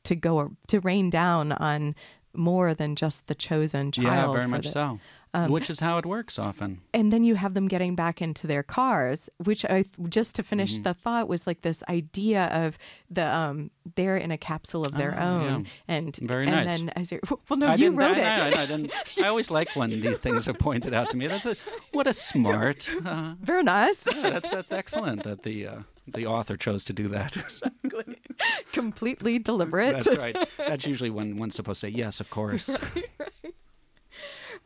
S7: to go to rain down on more than just the chosen child
S8: yeah, very much
S7: the-
S8: so.
S7: Um,
S8: which is how it works often.
S7: and then you have them getting back into their cars which i just to finish
S8: Mhm.
S7: the thought was like this idea of the um they're in a capsule of their
S8: Ah,
S7: own
S8: yeah.
S7: and
S8: Very
S7: and
S8: nice.
S7: then as well no
S8: I
S7: you wrote
S8: I,
S7: it
S8: I, I, didn't- I always like when these things are pointed out to me. That's a what a smart. Uh,
S7: very nice
S8: yeah, that's that's excellent that the uh, the author chose to do that.
S7: completely deliberate
S8: that's right. That's usually when one's supposed to say yes, of course.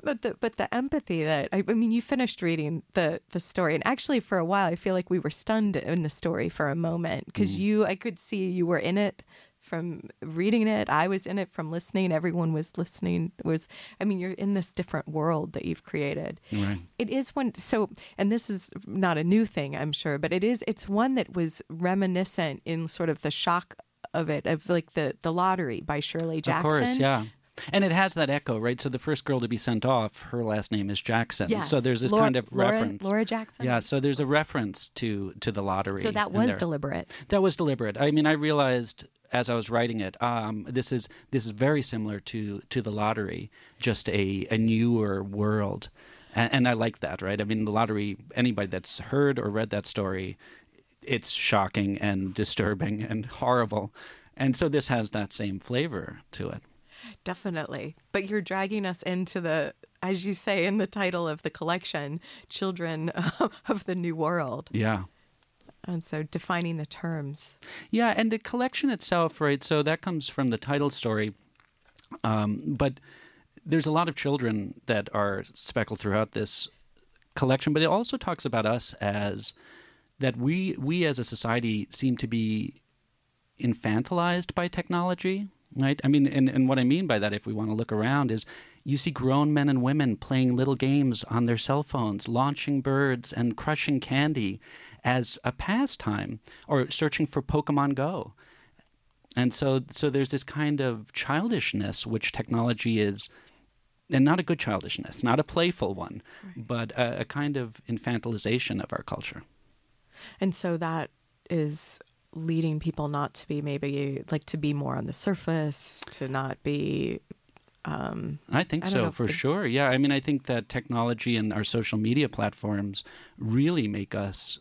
S7: But the but the empathy that I, I mean you finished reading the the story and actually for a while I feel like we were stunned in the story for a moment because
S8: Mm.
S7: you I could see you were in it from reading it I was in it from listening everyone was listening It was I mean you're in this different world that you've created
S8: Right.
S7: it is one so and this is not a new thing I'm sure but it is it's one that was reminiscent in sort of the shock of it of like the the lottery by Shirley Jackson
S8: Of course, yeah. And it has that echo, right? So the first girl to be sent off, her last name is Jackson.
S7: Yes.
S8: So there's this
S7: Laura-
S8: kind of
S7: Laura-
S8: reference.
S7: Laura Jackson?
S8: Yeah. So there's a reference to to the lottery.
S7: So that was deliberate.
S8: That was deliberate. I mean, I realized as I was writing it, um, this is this is very similar to to the lottery, just a a newer world, and, and I like that. Right? I mean, the lottery. Anybody that's heard or read that story, it's shocking and disturbing and horrible, and so this has that same flavor to it.
S7: Definitely. But you're dragging us into the, as you say in the title of the collection, Children of the New World.
S8: Yeah.
S7: And so defining the terms.
S8: Yeah, and the collection itself, right? So that comes from the title story, um, but there's a lot of children that are speckled throughout this collection. But it also talks about us as that we we as a society seem to be infantilized by technology, right? I mean, and, and what I mean by that, if we want to look around, is you see grown men and women playing little games on their cell phones, launching birds and crushing candy. as a pastime or searching for Pokemon Go. And so, so there's this kind of childishness which technology is, and not a good childishness, not a playful one, but a, a kind of infantilization of our culture.
S7: And so that is leading people not to be maybe like to be more on the surface, to not be. Um,
S8: I think
S7: I
S8: so for
S7: the-
S8: sure. Yeah, I mean, I think that technology and our social media platforms really make us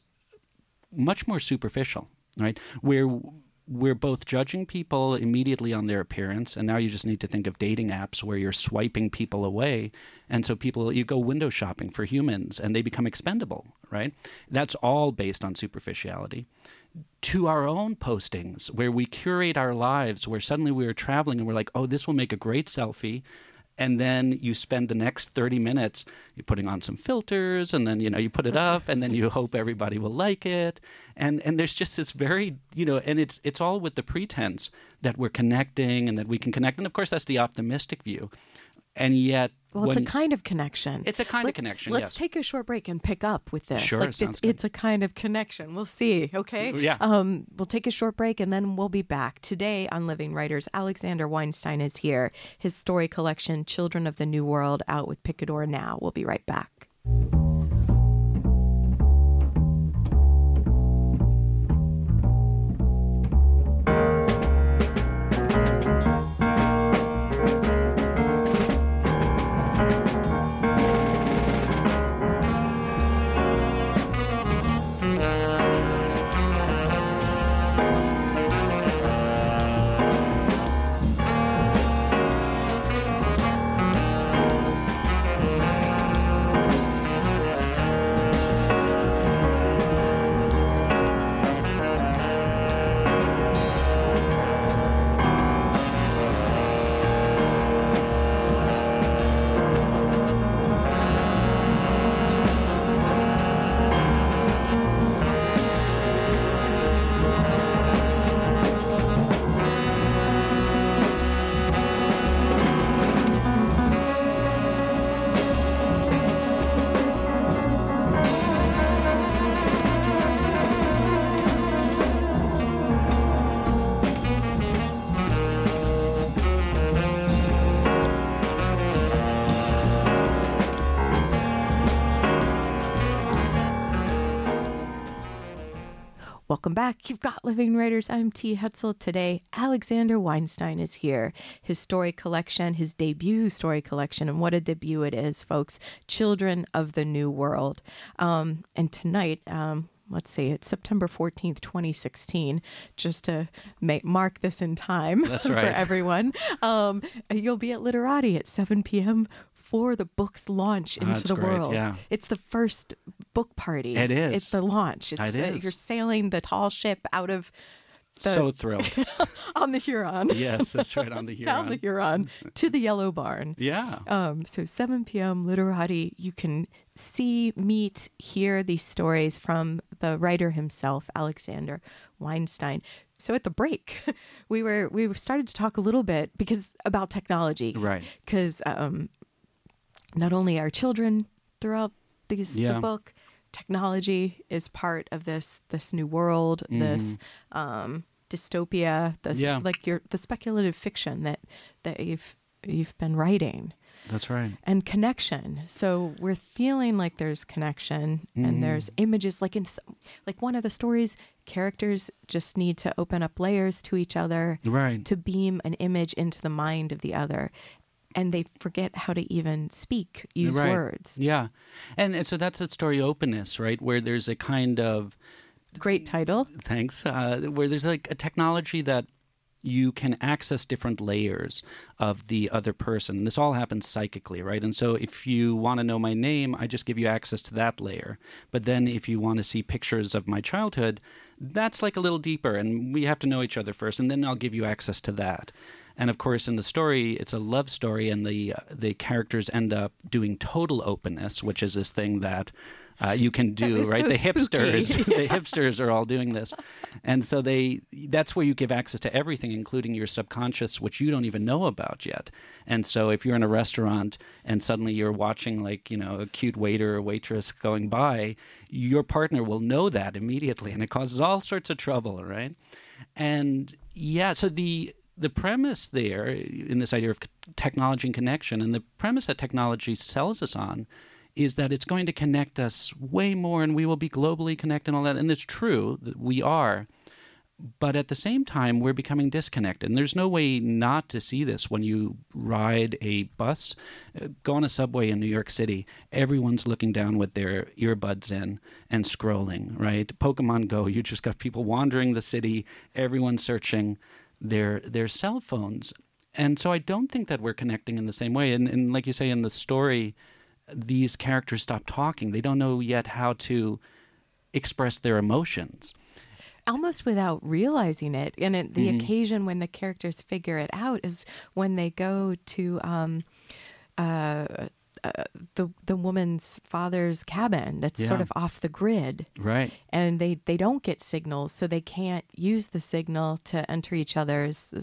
S8: much more superficial, right? We're we're both judging people immediately on their appearance, and now you just need to think of dating apps where you're swiping people away, and so people you go window shopping for humans, and they become expendable, right? That's all based on superficiality to our own postings where we curate our lives where suddenly we are traveling and we're like oh this will make a great selfie. And then you spend the next 30 minutes you're putting on some filters and then you know you put it up and then you hope everybody will like it. And and there's just this very you know and it's it's all with the pretense that we're connecting and that we can connect. And of course that's the optimistic view. And yet
S7: well, it's a kind of connection.
S8: It's a kind of connection,
S7: Let's
S8: yes.
S7: take a short break and pick up with this.
S8: Sure,
S7: like
S8: sounds
S7: it's
S8: good.
S7: it's a kind of connection. We'll see. Okay.
S8: Yeah.
S7: Um, we'll take a short break and then we'll be back today on Living Writers. Alexander Weinstein is here. His story collection, Children of the New World, out with Picador now. We'll be right back. Welcome back. You've got Living Writers. I'm T. Hetzel. Today, Alexander Weinstein is here. His story collection, his debut story collection, and what a debut it is, folks. Children of the New World. Um, and tonight, um, let's see, it's September 14th, 2016, just to make, mark this in time
S8: That's
S7: for everyone. Um, you'll be at Literati at 7 p.m. For the book's launch
S8: Oh,
S7: into
S8: that's
S7: the
S8: great,
S7: world,
S8: yeah.
S7: it's the first book party.
S8: It is.
S7: It's the launch. It's,
S8: It
S7: uh, you're sailing the tall ship out of the,
S8: so thrilled
S7: on the Huron.
S8: yes that's right on the Huron.
S7: Down the Huron to the Yellow Barn.
S8: yeah
S7: Um, so 7 p.m. Literati, you can see, meet, hear these stories from the writer himself, Alexander Weinstein. So at the break, we were we started to talk a little bit because about technology,
S8: Right.
S7: Because um, not only our children throughout these
S8: Yeah.
S7: the book, technology is part of this this new world, this um, dystopia, this
S8: Mm-hmm. Yeah.
S7: like your the speculative fiction that that you've you've been writing
S8: that's right
S7: and connection. So we're feeling like there's connection
S8: Mm-hmm.
S7: and there's images like in like one of the stories characters just need to open up layers to each other
S8: Right.
S7: to beam an image into the mind of the other and they forget how to even speak use
S8: Right.
S7: words.
S8: Yeah, and, and so that's that story openness, right? Where there's a kind of
S7: Great title.
S8: thanks, uh, where there's like a technology that you can access different layers of the other person. This all happens psychically, right? And so if you want to know my name, I just give you access to that layer. But then if you want to see pictures of my childhood, that's like a little deeper, and we have to know each other first, and then I'll give you access to that. And of course, in the story, it's a love story, and the the characters end up doing total openness, which is this thing that uh, you can do, right?
S7: so
S8: the hipsters, the hipsters are all doing this, and so they that's where you give access to everything, including your subconscious, which you don't even know about yet. And so if you're in a restaurant and suddenly you're watching like you know a cute waiter or waitress going by, your partner will know that immediately, and it causes all sorts of trouble, right? And yeah, so the the premise there in this idea of technology and connection, and the premise that technology sells us on, is that it's going to connect us way more, and we will be globally connected and all that. And it's true that we are. But at the same time, we're becoming disconnected. And there's no way not to see this when you ride a bus, uh, go on a subway in New York City. Everyone's looking down with their earbuds in and scrolling, right? Pokemon Go, you just got people wandering the city, everyone searching their their cell phones. And so I don't think that we're connecting in the same way. And, and like you say in the story, these characters stop talking. They don't know yet how to express their emotions.
S7: almost without realizing it. And it, the
S8: Mhm.
S7: occasion when the characters figure it out is when they go to um, uh, uh, the the woman's father's cabin that's sort of off the grid.
S8: Right.
S7: And they, they don't get signals, so they can't use the signal to enter each other's uh,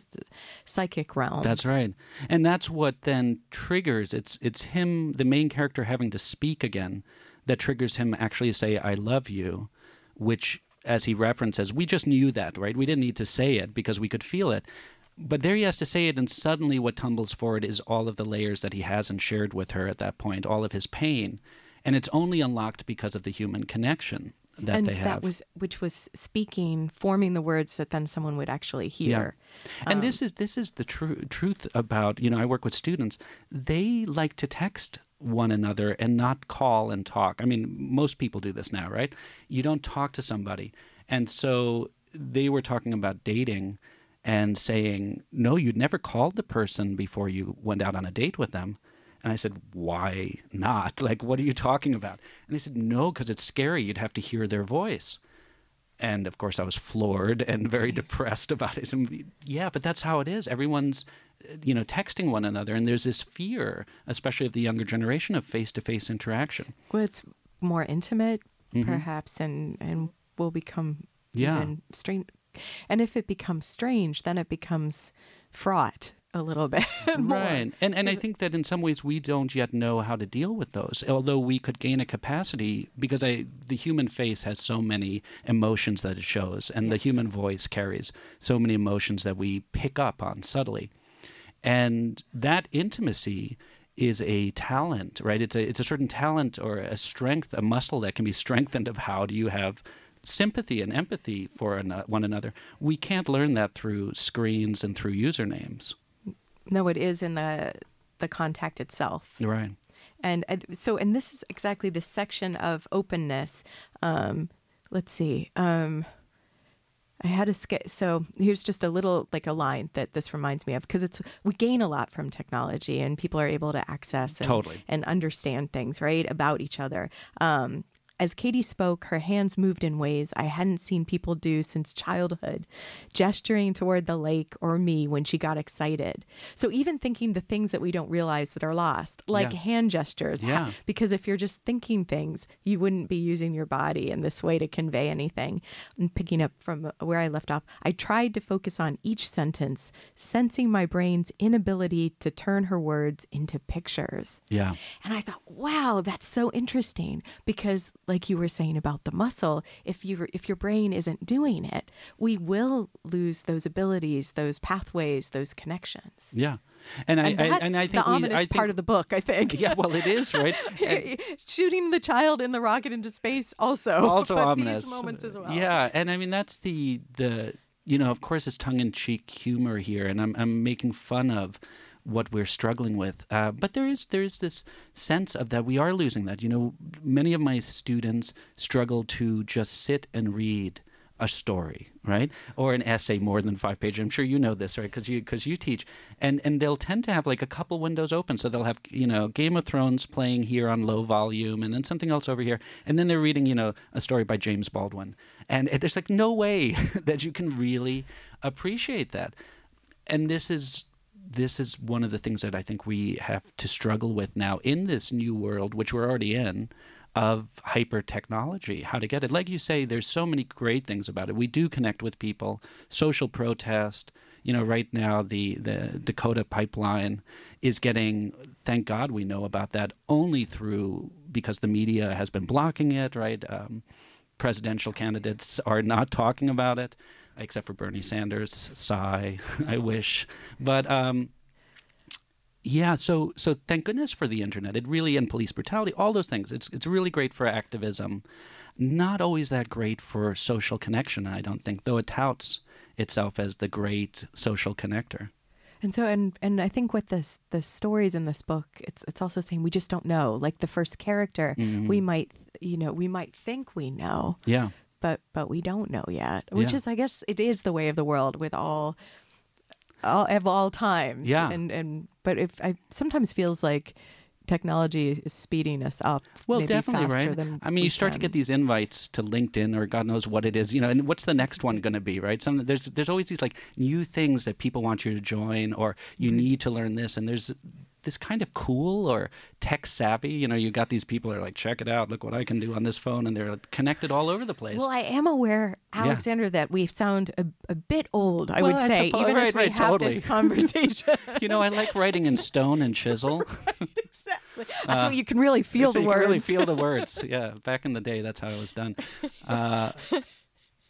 S7: psychic realm.
S8: That's right. And that's what then triggers it's it's him the main character having to speak again that triggers him actually to say I love you, which as he references, we just knew that, right? We didn't need to say it because we could feel it. But there he has to say it, and suddenly what tumbles forward is all of the layers that he hasn't shared with her at that point, all of his pain. And it's only unlocked because of the human connection that
S7: and
S8: they have.
S7: that was which was speaking, forming the words that then someone would actually hear. Yeah.
S8: And
S7: Um,
S8: this is this is the true truth about you know I work with students. They like to text one another and not call and talk. I mean, most people do this now, right? You don't talk to somebody, and so they were talking about dating and saying, "No, you'd never called the person before you went out on a date with them." And I said, "Why not? Like, what are you talking about?" And they said, "No, because it's scary. You'd have to hear their voice." And of course, I was floored and very depressed about it. And yeah, but that's how it is. Everyone's, you know, texting one another, and there's this fear, especially of the younger generation, of face-to-face interaction.
S7: Well, it's more intimate,
S8: Mhm.
S7: perhaps, and and will become
S8: Yeah.
S7: even strange. And if it becomes strange, then it becomes fraught a little bit more.
S8: Right. And and I think that in some ways we don't yet know how to deal with those. Although we could gain a capacity because I the human face has so many emotions that it shows and the human voice carries so many emotions that we pick up on subtly. And that intimacy is a talent, right? It's a it's a certain talent or a strength, a muscle that can be strengthened of how do you have sympathy and empathy for an, one another. We can't learn that through screens and through usernames.
S7: No, it is in the the contact itself.
S8: Right.
S7: And so, and this is exactly the section of openness. Um, let's see. Um, I had a sketch. So here's just a little like a line that this reminds me of because it's we gain a lot from technology and people are able to access and,
S8: Totally.
S7: and understand things right about each other. Um, as Katie spoke, her hands moved in ways I hadn't seen people do since childhood, gesturing toward the lake or me when she got excited. So even thinking the things that we don't realize that are lost, like
S8: Yeah.
S7: hand gestures,
S8: Yeah.
S7: because if you're just thinking things, you wouldn't be using your body in this way to convey anything. And picking up from where I left off, I tried to focus on each sentence, sensing my brain's inability to turn her words into pictures.
S8: Yeah.
S7: And I thought, wow, that's so interesting because like you were saying about the muscle, if you if your brain isn't doing it, we will lose those abilities, those pathways, those connections.
S8: Yeah. And I,
S7: And
S8: I
S7: that's
S8: and I think
S7: the
S8: we,
S7: ominous
S8: I think,
S7: part of the book, I think.
S8: Yeah, well, it is right. And
S7: Shooting the child in the rocket into space also.
S8: also ominous.
S7: These moments as well.
S8: Yeah, and I mean that's the the you know of course it's tongue in cheek humor here, and I'm I'm making fun of what we're struggling with. Uh, but there is there is this sense of that we are losing that. You know, many of my students struggle to just sit and read a story, right, or an essay more than five pages. I'm sure you know this, right? Because you because you teach, and and they'll tend to have like a couple windows open, so they'll have you know Game of Thrones playing here on low volume, and then something else over here, and then they're reading you know a story by James Baldwin, and there's like no way that you can really appreciate that, and this is this is one of the things that I think we have to struggle with now in this new world, which we're already in, of hyper technology, how to get it. Like you say, there's so many great things about it. We do connect with people, social protest. You know, right now the the Dakota pipeline is getting. Thank God we know about that only through because the media has been blocking it. Right, um, presidential candidates are not talking about it, except for Bernie Sanders. Sigh, I wish, but. Um, yeah, so so thank goodness for the internet. It really and police brutality, all those things. It's it's really great for activism. Not always that great for social connection, I don't think, though it touts itself as the great social connector.
S7: And so, and and I think with this, the stories in this book, it's it's also saying we just don't know. Like the first character,
S8: Mhm.
S7: we might, you know, we might think we know,
S8: Yeah.
S7: But but we don't know yet. Which
S8: Yeah.
S7: is, I guess, it is the way of the world with all, all of all times.
S8: Yeah.
S7: And and but if I sometimes feels like technology is speeding us up.
S8: Well,
S7: maybe
S8: definitely,
S7: faster
S8: right?
S7: Than
S8: I mean, you start to get these invites to LinkedIn or God knows what it is, you know. And what's the next one going to be, right? Some there's there's always these like new things that people want you to join, or you
S7: Mm-hmm.
S8: need to learn this, and there's this kind of cool or tech savvy. You know, you got these people are like, check it out, look what I can do on this phone, and they're connected all over the place.
S7: Well, I am aware,
S8: Yeah.
S7: Alexander, that we sound a, a bit old. I
S8: Well,
S7: would
S8: I
S7: say,
S8: suppose-
S7: even
S8: right,
S7: as we
S8: right,
S7: have
S8: totally.
S7: this conversation.
S8: you know, I like writing in stone and chisel.
S7: exactly. That's
S8: Uh,
S7: what you can really feel
S8: so
S7: the
S8: you
S7: words.
S8: can really feel the words. Yeah, back in the day, that's how it was done. Uh,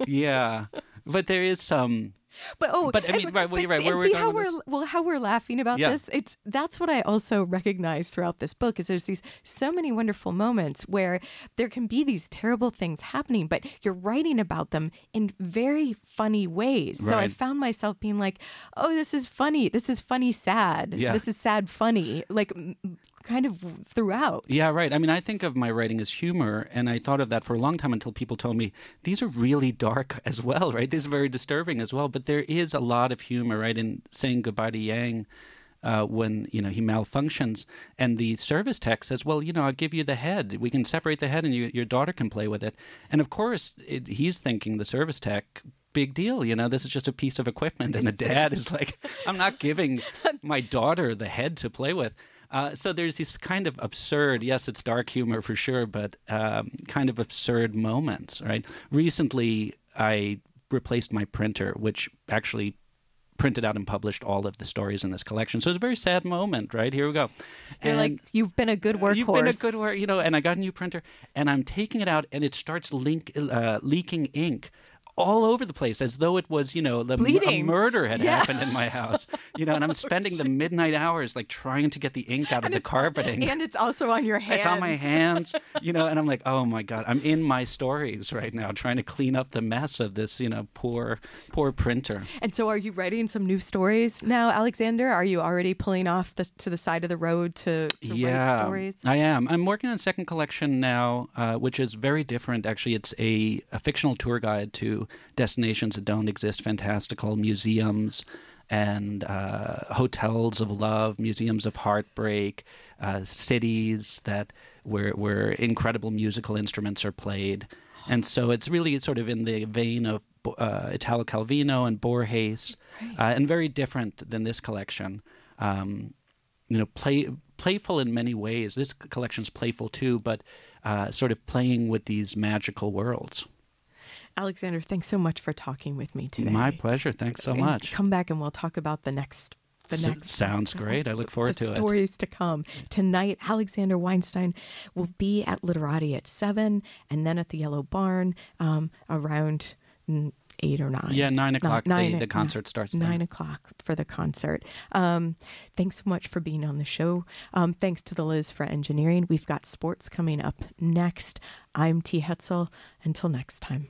S8: yeah, but there is some.
S7: But oh,
S8: But, I
S7: and-
S8: right, well, you're right.
S7: see-
S8: Where
S7: see how we're well, how we're laughing about
S8: Yeah.
S7: this. It's that's what I also recognize throughout this book is there's these so many wonderful moments where there can be these terrible things happening, but you're writing about them in very funny ways. So I found myself being like, "Oh, this is funny. This is funny, sad.
S8: Yeah.
S7: This is sad, funny." Like kind of throughout.
S8: Yeah, right. I mean, I think of my writing as humor, and I thought of that for a long time until people told me these are really dark as well, right? These are very disturbing as well. But there is a lot of humor, right, in saying goodbye to Yang. Uh, when you know he malfunctions, and the service tech says, "Well, you know, I'll give you the head. We can separate the head, and you, your daughter can play with it." And of course, it, he's thinking the service tech, big deal. You know, this is just a piece of equipment, and the dad is like, "I'm not giving my daughter the head to play with." Uh, so there's this kind of absurd, yes, it's dark humor for sure, but um, kind of absurd moments, right? Recently, I replaced my printer, which actually printed out and published all of the stories in this collection. So it's a very sad moment, right? Here we go.
S7: You're
S8: And-
S7: like, you've been a good workhorse.
S8: You've been a good work, you know. And I got a new printer, and I'm taking it out, and it starts link, uh, leaking ink all over the place, as though it was, you know, the, a
S7: Bleeding.
S8: murder had
S7: Yeah.
S8: happened in my house. You know, and I'm spending the midnight hours like trying to get the ink out of the carpeting.
S7: And it's also on your hands.
S8: It's on my hands, you know, and I'm like, oh my god, I'm in my stories right now, trying to clean up the mess of this, you know, poor, poor printer.
S7: And so, are you writing some new stories now, Alexander? Are you already pulling off the, to the side of the road to, to
S8: yeah,
S7: write stories?
S8: I am. I'm working on a second collection now, uh, which is very different. Actually, it's a, a fictional tour guide to destinations that don't exist, fantastical museums and uh, hotels of love, museums of heartbreak, uh, cities that where where incredible musical instruments are played. And so it's really sort of in the vein of uh, Italo Calvino and Borges, uh, and very different than this collection. Um, you know, play playful in many ways. This collection's playful too, but uh, sort of playing with these magical worlds.
S7: Alexander, thanks so much for talking with me today.
S8: My pleasure. Thanks so
S7: And
S8: much.
S7: Come back and we'll talk about the next. The
S8: S-
S7: next
S8: sounds great. I look forward
S7: the
S8: to it.
S7: stories to come. Tonight, Alexander Weinstein will be at Literati at 7 and then at the Yellow Barn um, around 8 or 9.
S8: Yeah, nine
S7: Ni-
S8: o'clock, the-
S7: nine-
S8: the concert starts then.
S7: 9 o'clock for the concert. Um, thanks so much for being on the show. Um, thanks to the Liz for engineering. We've got sports coming up next. I'm T. Hetzel. Until next time.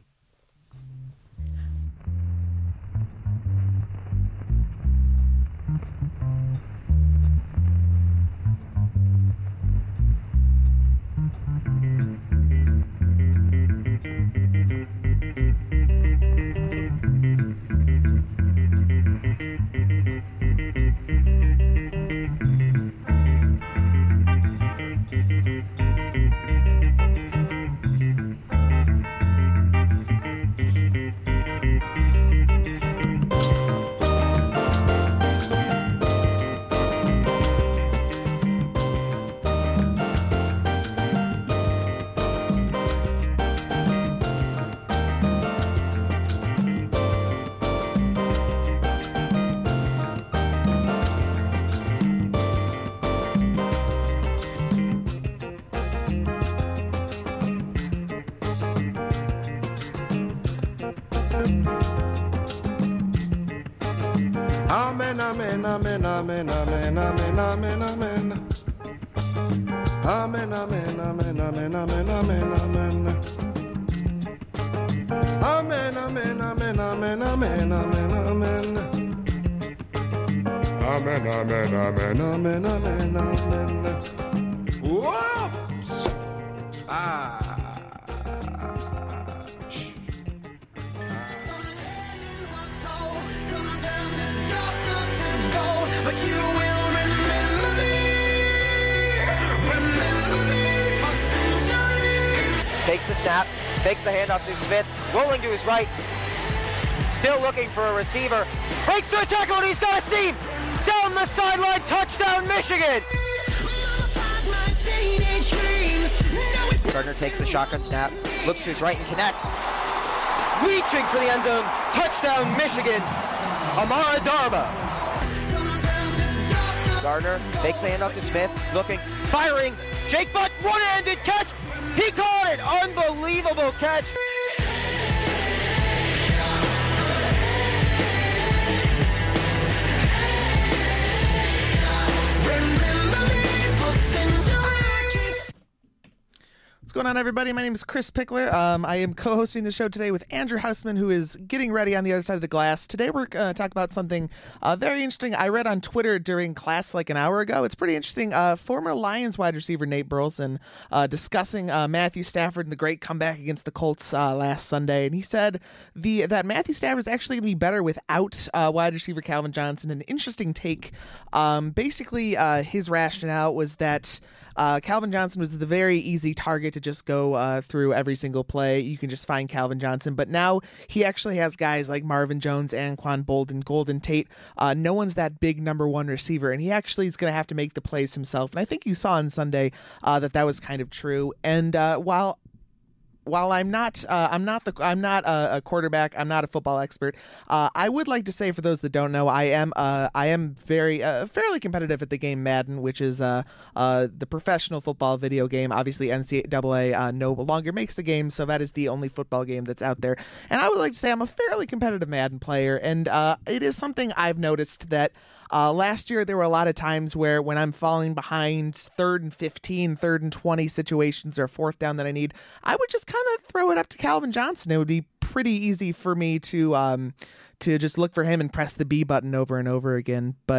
S11: Amen, amen, amen, amen, amen. Amen, amen, amen, amen, amen, amen, amen. Amen, amen, amen, amen, amen, amen, amen. Amen, amen, amen, amen, amen! Ah.
S10: But you
S12: Takes the snap, fakes the handoff to Smith, rolling to his right. Still looking for a receiver. Breaks through a tackle and he's got a seam. Down the sideline, touchdown Michigan. Gardner takes the shotgun snap, looks to his right and connects. Reaching for the end zone, touchdown Michigan. Amara Darboh. Gardner takes the handoff to Smith, looking, firing. Jake Butt, one-handed catch. He caught it. Unbelievable catch.
S13: Going on, everybody? My name is Chris Pickler. Um, I am co-hosting the show today with Andrew Hausman, who is getting ready on the other side of the glass. Today, we're going to talk about something uh, very interesting. I read on Twitter during class like an hour ago. It's pretty interesting. Uh, former Lions wide receiver Nate Burleson uh, discussing uh, Matthew Stafford and the great comeback against the Colts uh, last Sunday, and he said the that Matthew Stafford is actually going to be better without uh, wide receiver Calvin Johnson. An interesting take. Um, basically, uh, his rationale was that. Uh, Calvin Johnson was the very easy target to just go uh, through every single play. You can just find Calvin Johnson, but now he actually has guys like Marvin Jones, Anquan Boldin, Golden Tate. Uh, no one's that big number one receiver, and he actually is going to have to make the plays himself. And I think you saw on Sunday uh, that that was kind of true. And uh, while while I'm not, uh, I'm not the, I'm not a, a quarterback. I'm not a football expert. Uh, I would like to say, for those that don't know, I am, uh, I am very, uh, fairly competitive at the game Madden, which is uh, uh, the professional football video game. Obviously, NCAA no longer makes the game, so that is the only football game that's out there. And I would like to say I'm a fairly competitive Madden player, and it is something I've noticed that. Uh, last year, there were a lot of times where when I'm falling behind third and 15, third and 20 situations or fourth down that I need, I would just kind of throw it up to Calvin Johnson. It would be pretty easy for me to um, to just look for him and press the B button over and over again. But